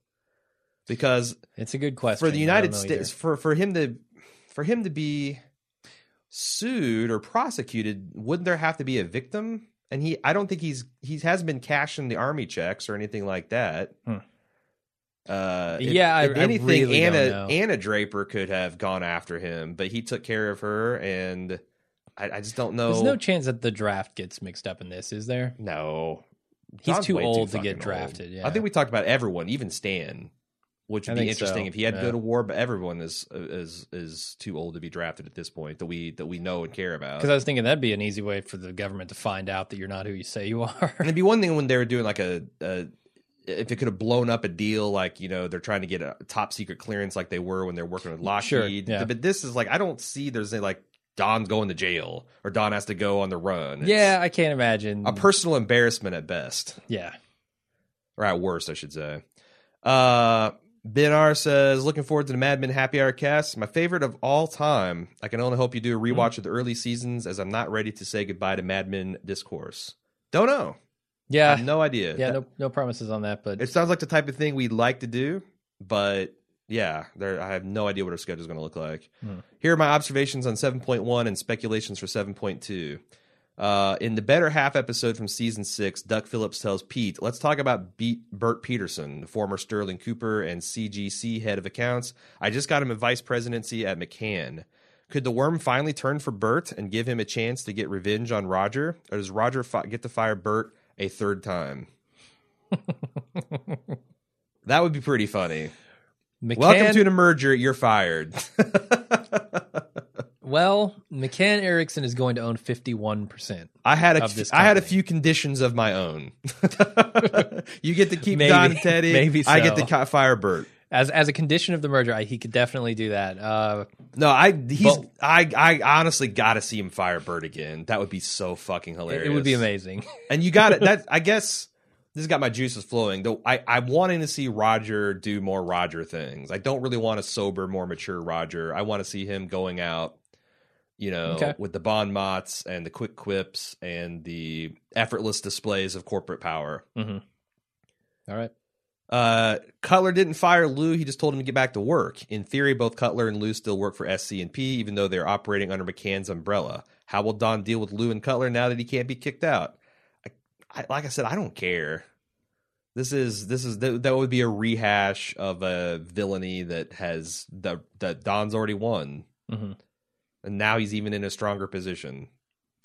S2: Because
S1: It's a good question.
S2: for the United States, for for him to for him to be sued or prosecuted, wouldn't there have to be a victim? And he, I don't think he's he hasn't been cashing the army checks or anything like that.
S1: Hmm.
S2: Uh, if-
S1: Yeah,
S2: if
S1: I
S2: anything,
S1: really don't
S2: Anna. Anna Draper could have gone after him, but he took care of her, and I, I just don't know.
S1: There's no chance that the draft gets mixed up in this, is there?
S2: no,
S1: He's
S2: Don's
S1: too old to get drafted. Yeah.
S2: I think we talked about everyone, even Stan, which
S1: I
S2: would be
S1: think so,
S2: interesting if he had to
S1: yeah.
S2: go to war. But everyone is is is too old to be drafted at this point that we that we know and care about.
S1: because I was thinking that'd be an easy way for the government to find out that you're not who you say you [LAUGHS] are.
S2: And it'd be one thing when they were doing like a, a if it could have blown up a deal, like you know they're trying to get a top secret clearance, like they were when they're working with
S1: Sure,
S2: Lockheed.
S1: yeah.
S2: But this is like I don't see there's a, like Don's going to jail or Don has to go on the run. It's
S1: yeah, I can't imagine.
S2: a personal embarrassment at best.
S1: yeah.
S2: or at worst, I should say. Uh, Ben R says, looking forward to the Mad Men Happy Hour cast. My favorite of all time. I can only hope you do a rewatch of the early seasons as I'm not ready to say goodbye to Mad Men discourse. Don't know. I
S1: Yeah.
S2: have no idea.
S1: yeah, no no promises on that, but
S2: It sounds like the type of thing we'd like to do, but yeah, there, I have no idea what our schedule is going to look like.
S1: Hmm.
S2: Here are my observations on 7.1 and speculations for 7.2. Uh, in the better half episode from season six, Duck Phillips tells Pete, "Let's talk about Beat Burt Peterson, the former Sterling Cooper and CGC head of accounts. I just got him a vice presidency at McCann. Could the worm finally turn for Burt and give him a chance to get revenge on Roger, or does Roger fi- get to fire Burt a third time?" [LAUGHS] that would be pretty funny.
S1: McCann,
S2: Welcome to the merger. You're fired. [LAUGHS]
S1: well, McCann Erickson is going to own 51%.
S2: I had a
S1: this
S2: I had a few conditions of my own. [LAUGHS] you get to keep
S1: Maybe.
S2: Don Teddy.
S1: Maybe
S2: I get to fire Burt.
S1: As as a condition of the merger, I, he could definitely do that. Uh,
S2: No, I he's
S1: But-
S2: I I honestly got to see him fire Burt again. That would be so fucking hilarious.
S1: it would be amazing. [LAUGHS]
S2: And you got it. That I guess this has got my juices flowing. Though I I'm wanting to see Roger do more Roger things. I don't really want a sober, more mature Roger. I want to see him going out. You know,
S1: Okay.
S2: with the bon mots and the quick quips and the effortless displays of corporate power.
S1: hmm All right.
S2: Uh, Cutler didn't fire Lou. He just told him to get back to work. In theory, both Cutler and Lou still work for SC and P, even though they're operating under McCann's umbrella. How will Don deal with Lou and Cutler now that he can't be kicked out? I, I, like I said, I don't care. This is this is that, that would be a rehash of a villainy that has that that Don's already won,
S1: hmm
S2: and now he's even in a stronger position,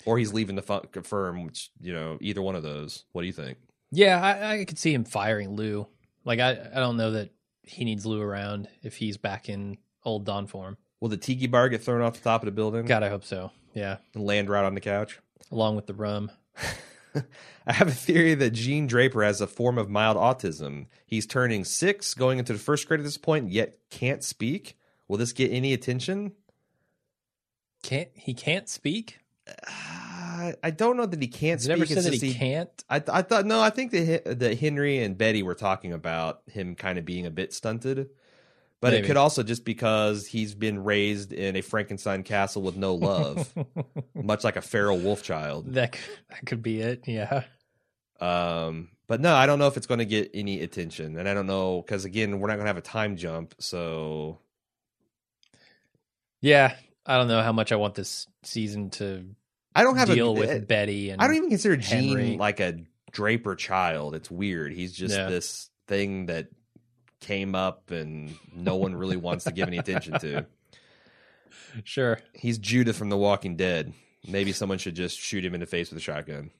S2: or he's leaving the fu- firm. Which you know, either one of those. What do you think?
S1: Yeah, I, I could see him firing Lou. Like, I, I don't know that he needs Lou around if he's back in old Don form.
S2: Will the tiki bar get thrown off the top of the building?
S1: God, I hope so. Yeah.
S2: and land right on the couch.
S1: Along with the rum. [LAUGHS]
S2: I have a theory that Gene Draper has a form of mild autism. He's turning six, going into the first grade at this point, yet can't speak. Will this get any attention?
S1: Can't he can't speak? [SIGHS] [SIGHS]
S2: I don't know that he can't speak.
S1: ever said that
S2: just
S1: he can't?
S2: I, I thought no. I think that that Henry and Betty were talking about him kind of being a bit stunted, But
S1: Maybe.
S2: it could also just because he's been raised in a Frankenstein castle with no love, [LAUGHS] much like a feral wolf child.
S1: that that could be it. Yeah.
S2: Um, but no, I don't know if it's going to get any attention, and I don't know because again, we're not going to have a time jump, so
S1: Yeah. I don't know how much I want this season to
S2: I don't have a
S1: deal
S2: a,
S1: with
S2: eh,
S1: Betty and
S2: I don't even consider Gene like a Draper child. It's weird. He's just
S1: Yeah.
S2: this thing that came up and no one really wants to give any attention to. [LAUGHS]
S1: Sure.
S2: He's Judith from The Walking Dead. Maybe someone should just shoot him in the face with a shotgun.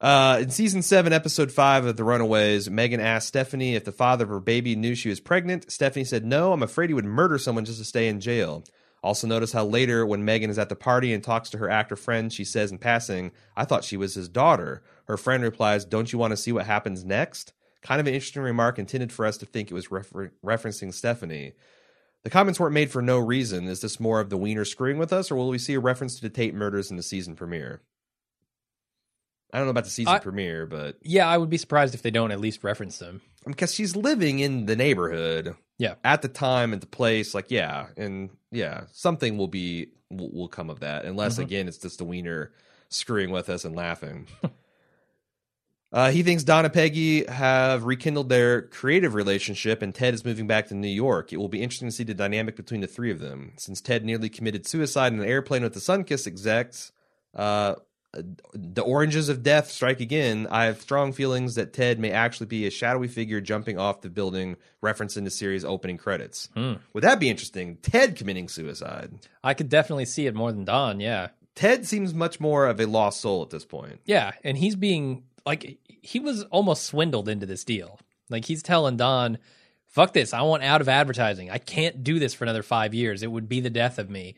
S2: Uh, in season seven, episode five of The Runaways, Megan asked Stephanie if the father of her baby knew she was pregnant. Stephanie said, No, I'm afraid he would murder someone just to stay in jail. Also, notice how later, when Megan is at the party and talks to her actor friend, she says in passing, I thought she was his daughter. Her friend replies, Don't you want to see what happens next? Kind of an interesting remark intended for us to think it was refer- referencing Stephanie. The comments weren't made for no reason. Is this more of the Weiner screwing with us, or will we see a reference to the Tate murders in the season premiere? I don't know about the season
S1: I-
S2: premiere, but
S1: Yeah, I would be surprised if they don't at least reference them.
S2: because she's living in the neighborhood,
S1: Yeah.
S2: at the time, at the place, like yeah, and yeah, something will be will, will come of that, unless
S1: Mhm.
S2: again it's just the Weiner screwing with us and laughing. [LAUGHS] Uh, he thinks Don and Peggy have rekindled their creative relationship, and Ted is moving back to New York. It will be interesting to see the dynamic between the three of them. Since Ted nearly committed suicide in an airplane with the Sunkist execs, uh, the oranges of death strike again. I have strong feelings that Ted may actually be a shadowy figure jumping off the building, referencing the series' opening credits.
S1: Hmm.
S2: Would that be interesting? Ted committing suicide.
S1: I could definitely see it more than Don. Yeah.
S2: Ted seems much more of a lost soul at this point.
S1: Yeah. And he's being like, he was almost swindled into this deal. Like, he's telling Don, fuck this. I want out of advertising. I can't do this for another five years. It would be the death of me.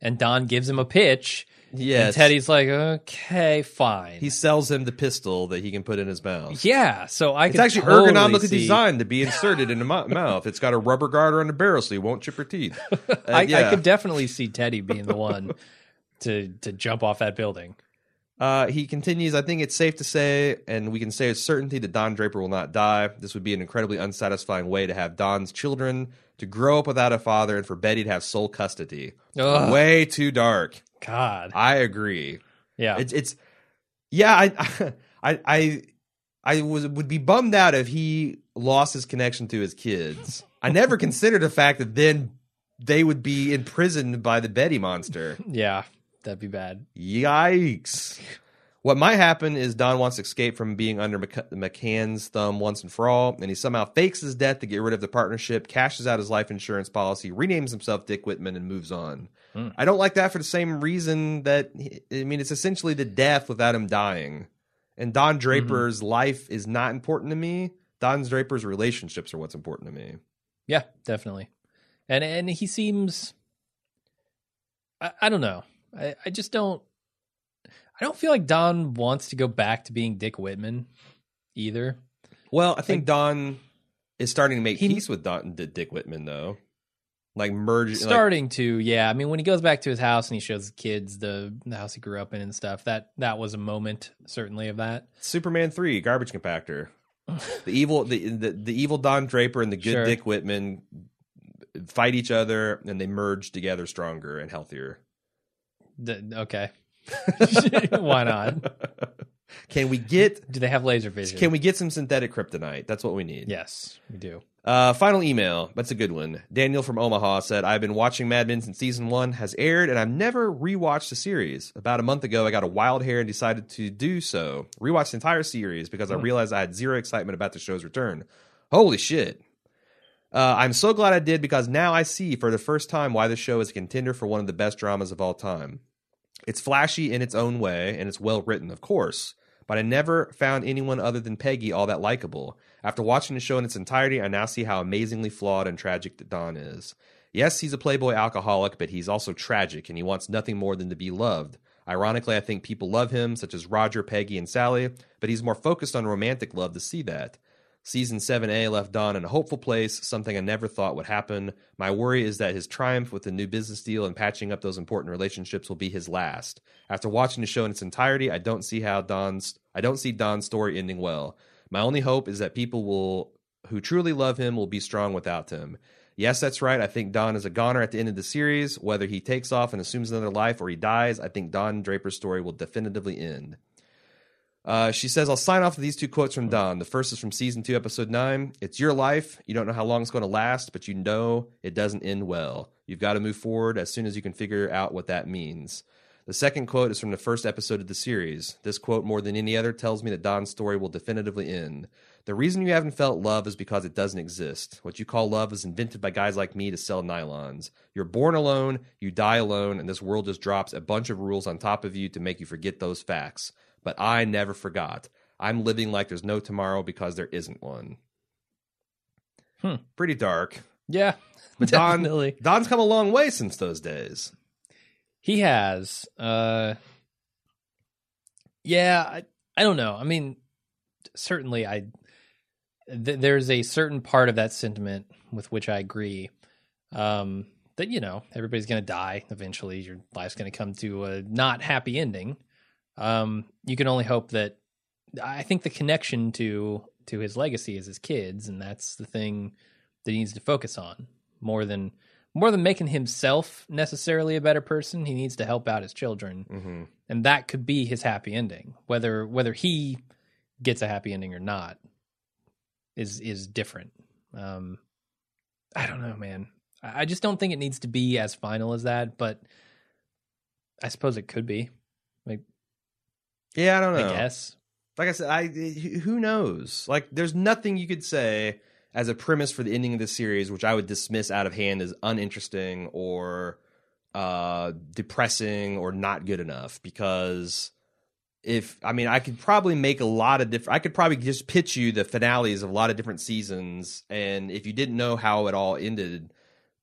S1: And Don gives him a pitch.
S2: Yes.
S1: And Teddy's like, okay, fine.
S2: He sells him the pistol that he can put in his mouth.
S1: yeah. So I
S2: It's
S1: can
S2: actually
S1: totally
S2: ergonomically
S1: see-
S2: designed to be inserted in the mou- mouth. It's got a rubber guard on the barrel so you won't chip your teeth. [LAUGHS] Uh,
S1: I,
S2: yeah.
S1: I could definitely see Teddy being the one to to jump off that building.
S2: Uh, he continues, I think it's safe to say, and we can say with certainty, that Don Draper will not die. This would be an incredibly unsatisfying way to have Don's children to grow up without a father and for Betty to have sole custody.
S1: Ugh.
S2: Way too dark.
S1: God.
S2: I agree.
S1: Yeah.
S2: It's, it's yeah, I, [LAUGHS] I, I, I was would be bummed out if he lost his connection to his kids. I never [LAUGHS] considered the fact that then they would be imprisoned by the Betty monster.
S1: yeah. That'd be bad.
S2: Yikes. What might happen is Don wants to escape from being under McCann's thumb once and for all, and he somehow fakes his death to get rid of the partnership, cashes out his life insurance policy, renames himself Dick Whitman, and moves on.
S1: Hmm.
S2: I don't like that for the same reason that, I mean, it's essentially the death without him dying. And Don Draper's life is not important to me. Don Draper's relationships are what's important to me.
S1: Yeah, definitely. And and he seems I, I don't know. I, I just don't I don't feel like Don wants to go back to being Dick Whitman either.
S2: Well, I think Don is starting to make
S1: He-
S2: peace with Don, Dick Whitman, though. Like merge, like,
S1: Starting to, yeah. I mean, when he goes back to his house and he shows the kids the, the house he grew up in and stuff, that that was a moment certainly of that.
S2: Superman three, garbage compactor. the evil, the, the the evil Don Draper and the good
S1: Sure.
S2: Dick Whitman fight each other, and they merge together stronger and healthier.
S1: The, okay. [LAUGHS] Why not?
S2: Can we get?
S1: Do they have laser vision?
S2: Can we get some synthetic kryptonite? That's what we need.
S1: Yes, we do.
S2: Uh, final email. That's a good one. Daniel from Omaha said, I've been watching Mad Men since season one has aired, and I've never rewatched the series. About a month ago, I got a wild hair and decided to do so. Rewatched the entire series because I realized I had zero excitement about the show's return. Holy shit. Uh, I'm so glad I did because now I see for the first time why the show is a contender for one of the best dramas of all time. It's flashy in its own way, and it's well written, of course, but I never found anyone other than Peggy all that likable. After watching the show in its entirety, I now see how amazingly flawed and tragic Don is. Yes, he's a playboy alcoholic, but he's also tragic, and he wants nothing more than to be loved. Ironically, I think people love him, such as Roger, Peggy, and Sally, but he's more focused on romantic love to see that. Season 7A left Don in a hopeful place, something I never thought would happen. My worry is that his triumph with the new business deal and patching up those important relationships will be his last. After watching the show in its entirety, I don't see how Don's I don't see Don's story ending well. My only hope is that people will who truly love him will be strong without him. Yes, that's right. I think Don is a goner at the end of the series. Whether he takes off and assumes another life or he dies, I think Don Draper's story will definitively end. Uh, she says, I'll sign off with these two quotes from Don. The first is from season two, episode nine. It's your life. You don't know how long it's going to last, but you know it doesn't end well. You've got to move forward as soon as you can figure out what that means. The second quote is from the first episode of the series. This quote, more than any other, tells me that Don's story will definitively end. The reason you haven't felt love is because it doesn't exist. What you call love is invented by guys like me to sell nylons. You're born alone, you die alone, and this world just drops a bunch of rules on top of you to make you forget those facts. But I never forgot. I'm living like there's no tomorrow because there isn't one.
S1: Hmm.
S2: Pretty dark.
S1: Yeah,
S2: But [LAUGHS] Don,
S1: definitely.
S2: Don's come a long way since those days.
S1: He has. Uh, yeah, I, I don't know. I mean, certainly, I th- there's a certain part of that sentiment with which I agree. Um, that you know everybody's going to die eventually. Your life's going to come to a not happy ending. Um, you can only hope that. I think the connection to to his legacy is his kids, and that's the thing that he needs to focus on more than more than making himself necessarily a better person. He needs to help out his children,
S2: Mm-hmm.
S1: and that could be his happy ending. Whether whether he gets a happy ending or not is is different. Um, I don't know, man. I I just don't think it needs to be as final as that, but I suppose it could be. Like,
S2: Yeah, I don't know.
S1: I guess.
S2: like I said, I who knows? Like, there's nothing you could say as a premise for the ending of the series, which I would dismiss out of hand as uninteresting or uh, depressing or not good enough. Because if I mean, I could probably make a lot of different. I could probably just pitch you the finales of a lot of different seasons, and if you didn't know how it all ended,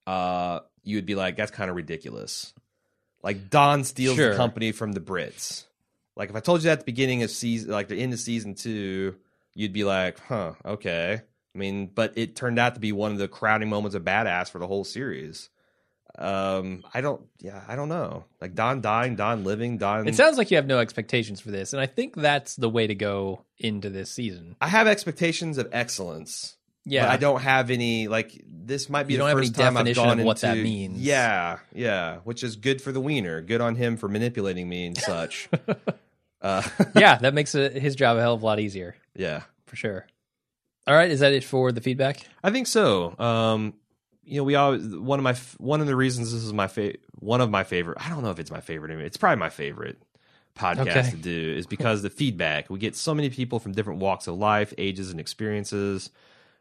S2: uh, you would be like, "That's kind of ridiculous." Like Don steals
S1: Sure.
S2: the company from the Brits. Like if I told you that at the beginning of season, like the end of season two, you'd be like, "Huh, okay." I mean, but it turned out to be one of the crowning moments of badass for the whole series. Um, I don't, yeah, I don't know. Like Don dying, Don living, Don.
S1: It sounds like you have no expectations for this, and I think that's the way to go into this season.
S2: I have expectations of excellence.
S1: Yeah,
S2: but I don't have any like this might be
S1: You
S2: the
S1: don't have
S2: first
S1: any
S2: time I've
S1: definition
S2: gone
S1: of what that
S2: into-
S1: means.
S2: Yeah, yeah, which is good for the weiner. Good on him for manipulating me and such. [LAUGHS] uh, [LAUGHS]
S1: yeah, that makes it, his job a hell of a lot easier
S2: yeah,
S1: for sure. All right, is that it for the feedback?
S2: I think so. Um, you know, we always one of my one of the reasons this is my favorite one of my favorite. I don't know if it's my favorite. It's probably my favorite podcast
S1: Okay.
S2: to do is because the feedback we get so many people from different walks of life, ages, and experiences.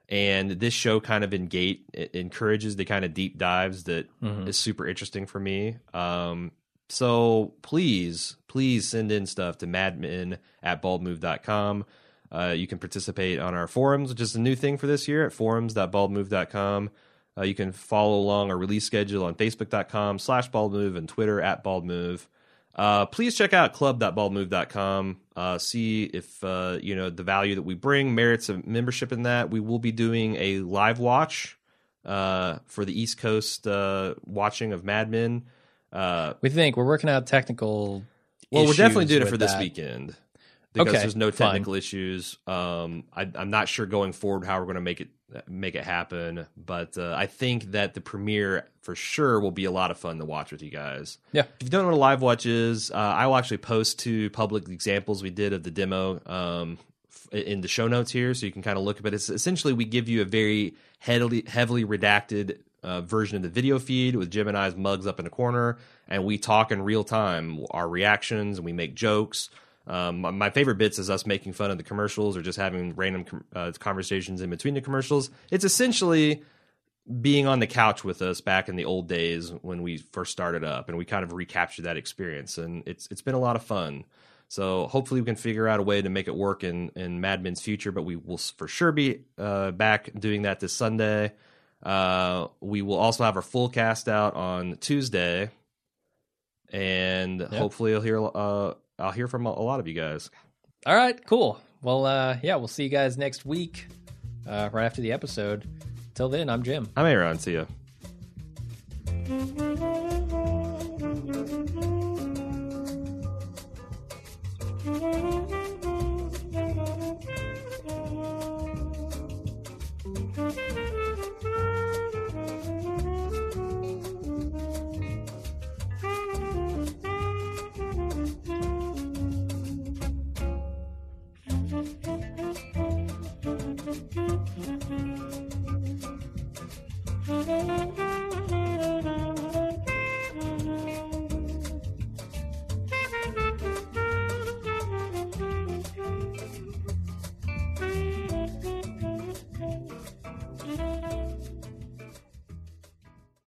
S2: And this show kind of engage encourages the kind of deep dives that is
S1: Mhm.
S2: super interesting for me. Um, so please, please send in stuff to madmen at baldmove.com. Uh, you can participate on our forums, which is a new thing for this year at forums.baldmove.com. Uh, you can follow along our release schedule on facebook.com slash baldmove and Twitter at baldmove. Uh, please check out club.baldmove.com. Uh, see if uh, you know the value that we bring merits of membership in that. We will be doing a live watch uh, for the East Coast uh, watching of Mad Men. Uh,
S1: We think we're working out technical.
S2: well, we're definitely doing it for this
S1: that.
S2: weekend because
S1: Okay,
S2: there's no
S1: fine.
S2: technical issues. Um, I, I'm not sure going forward how we're going to make it make it happen, but uh, I think that the premiere for sure will be a lot of fun to watch with you guys.
S1: Yeah.
S2: If you don't know what a live watch is, uh, I will actually post two public examples we did of the demo um, in the show notes here, so you can kind of look at it. It's essentially we give you a very heavily heavily redacted uh, version of the video feed with Jim and I's mugs up in the corner, and we talk in real time our reactions and we make jokes. Um, my- favorite bits is us making fun of the commercials or just having random uh, conversations in between the commercials. It's essentially being on the couch with us back in the old days when we first started up, and we kind of recaptured that experience, and it's it's been a lot of fun. So hopefully we can figure out a way to make it work in in Mad Men's future, but we will for sure be uh, back doing that this Sunday. Uh, we will also have our full cast out on Tuesday, and hopefully I'll hear uh, I'll hear from a, a lot of you guys.
S1: All right, cool. Well, uh, yeah, we'll see you guys next week, uh, right after the episode. Till then, I'm Jim.
S2: I'm Aaron. See ya.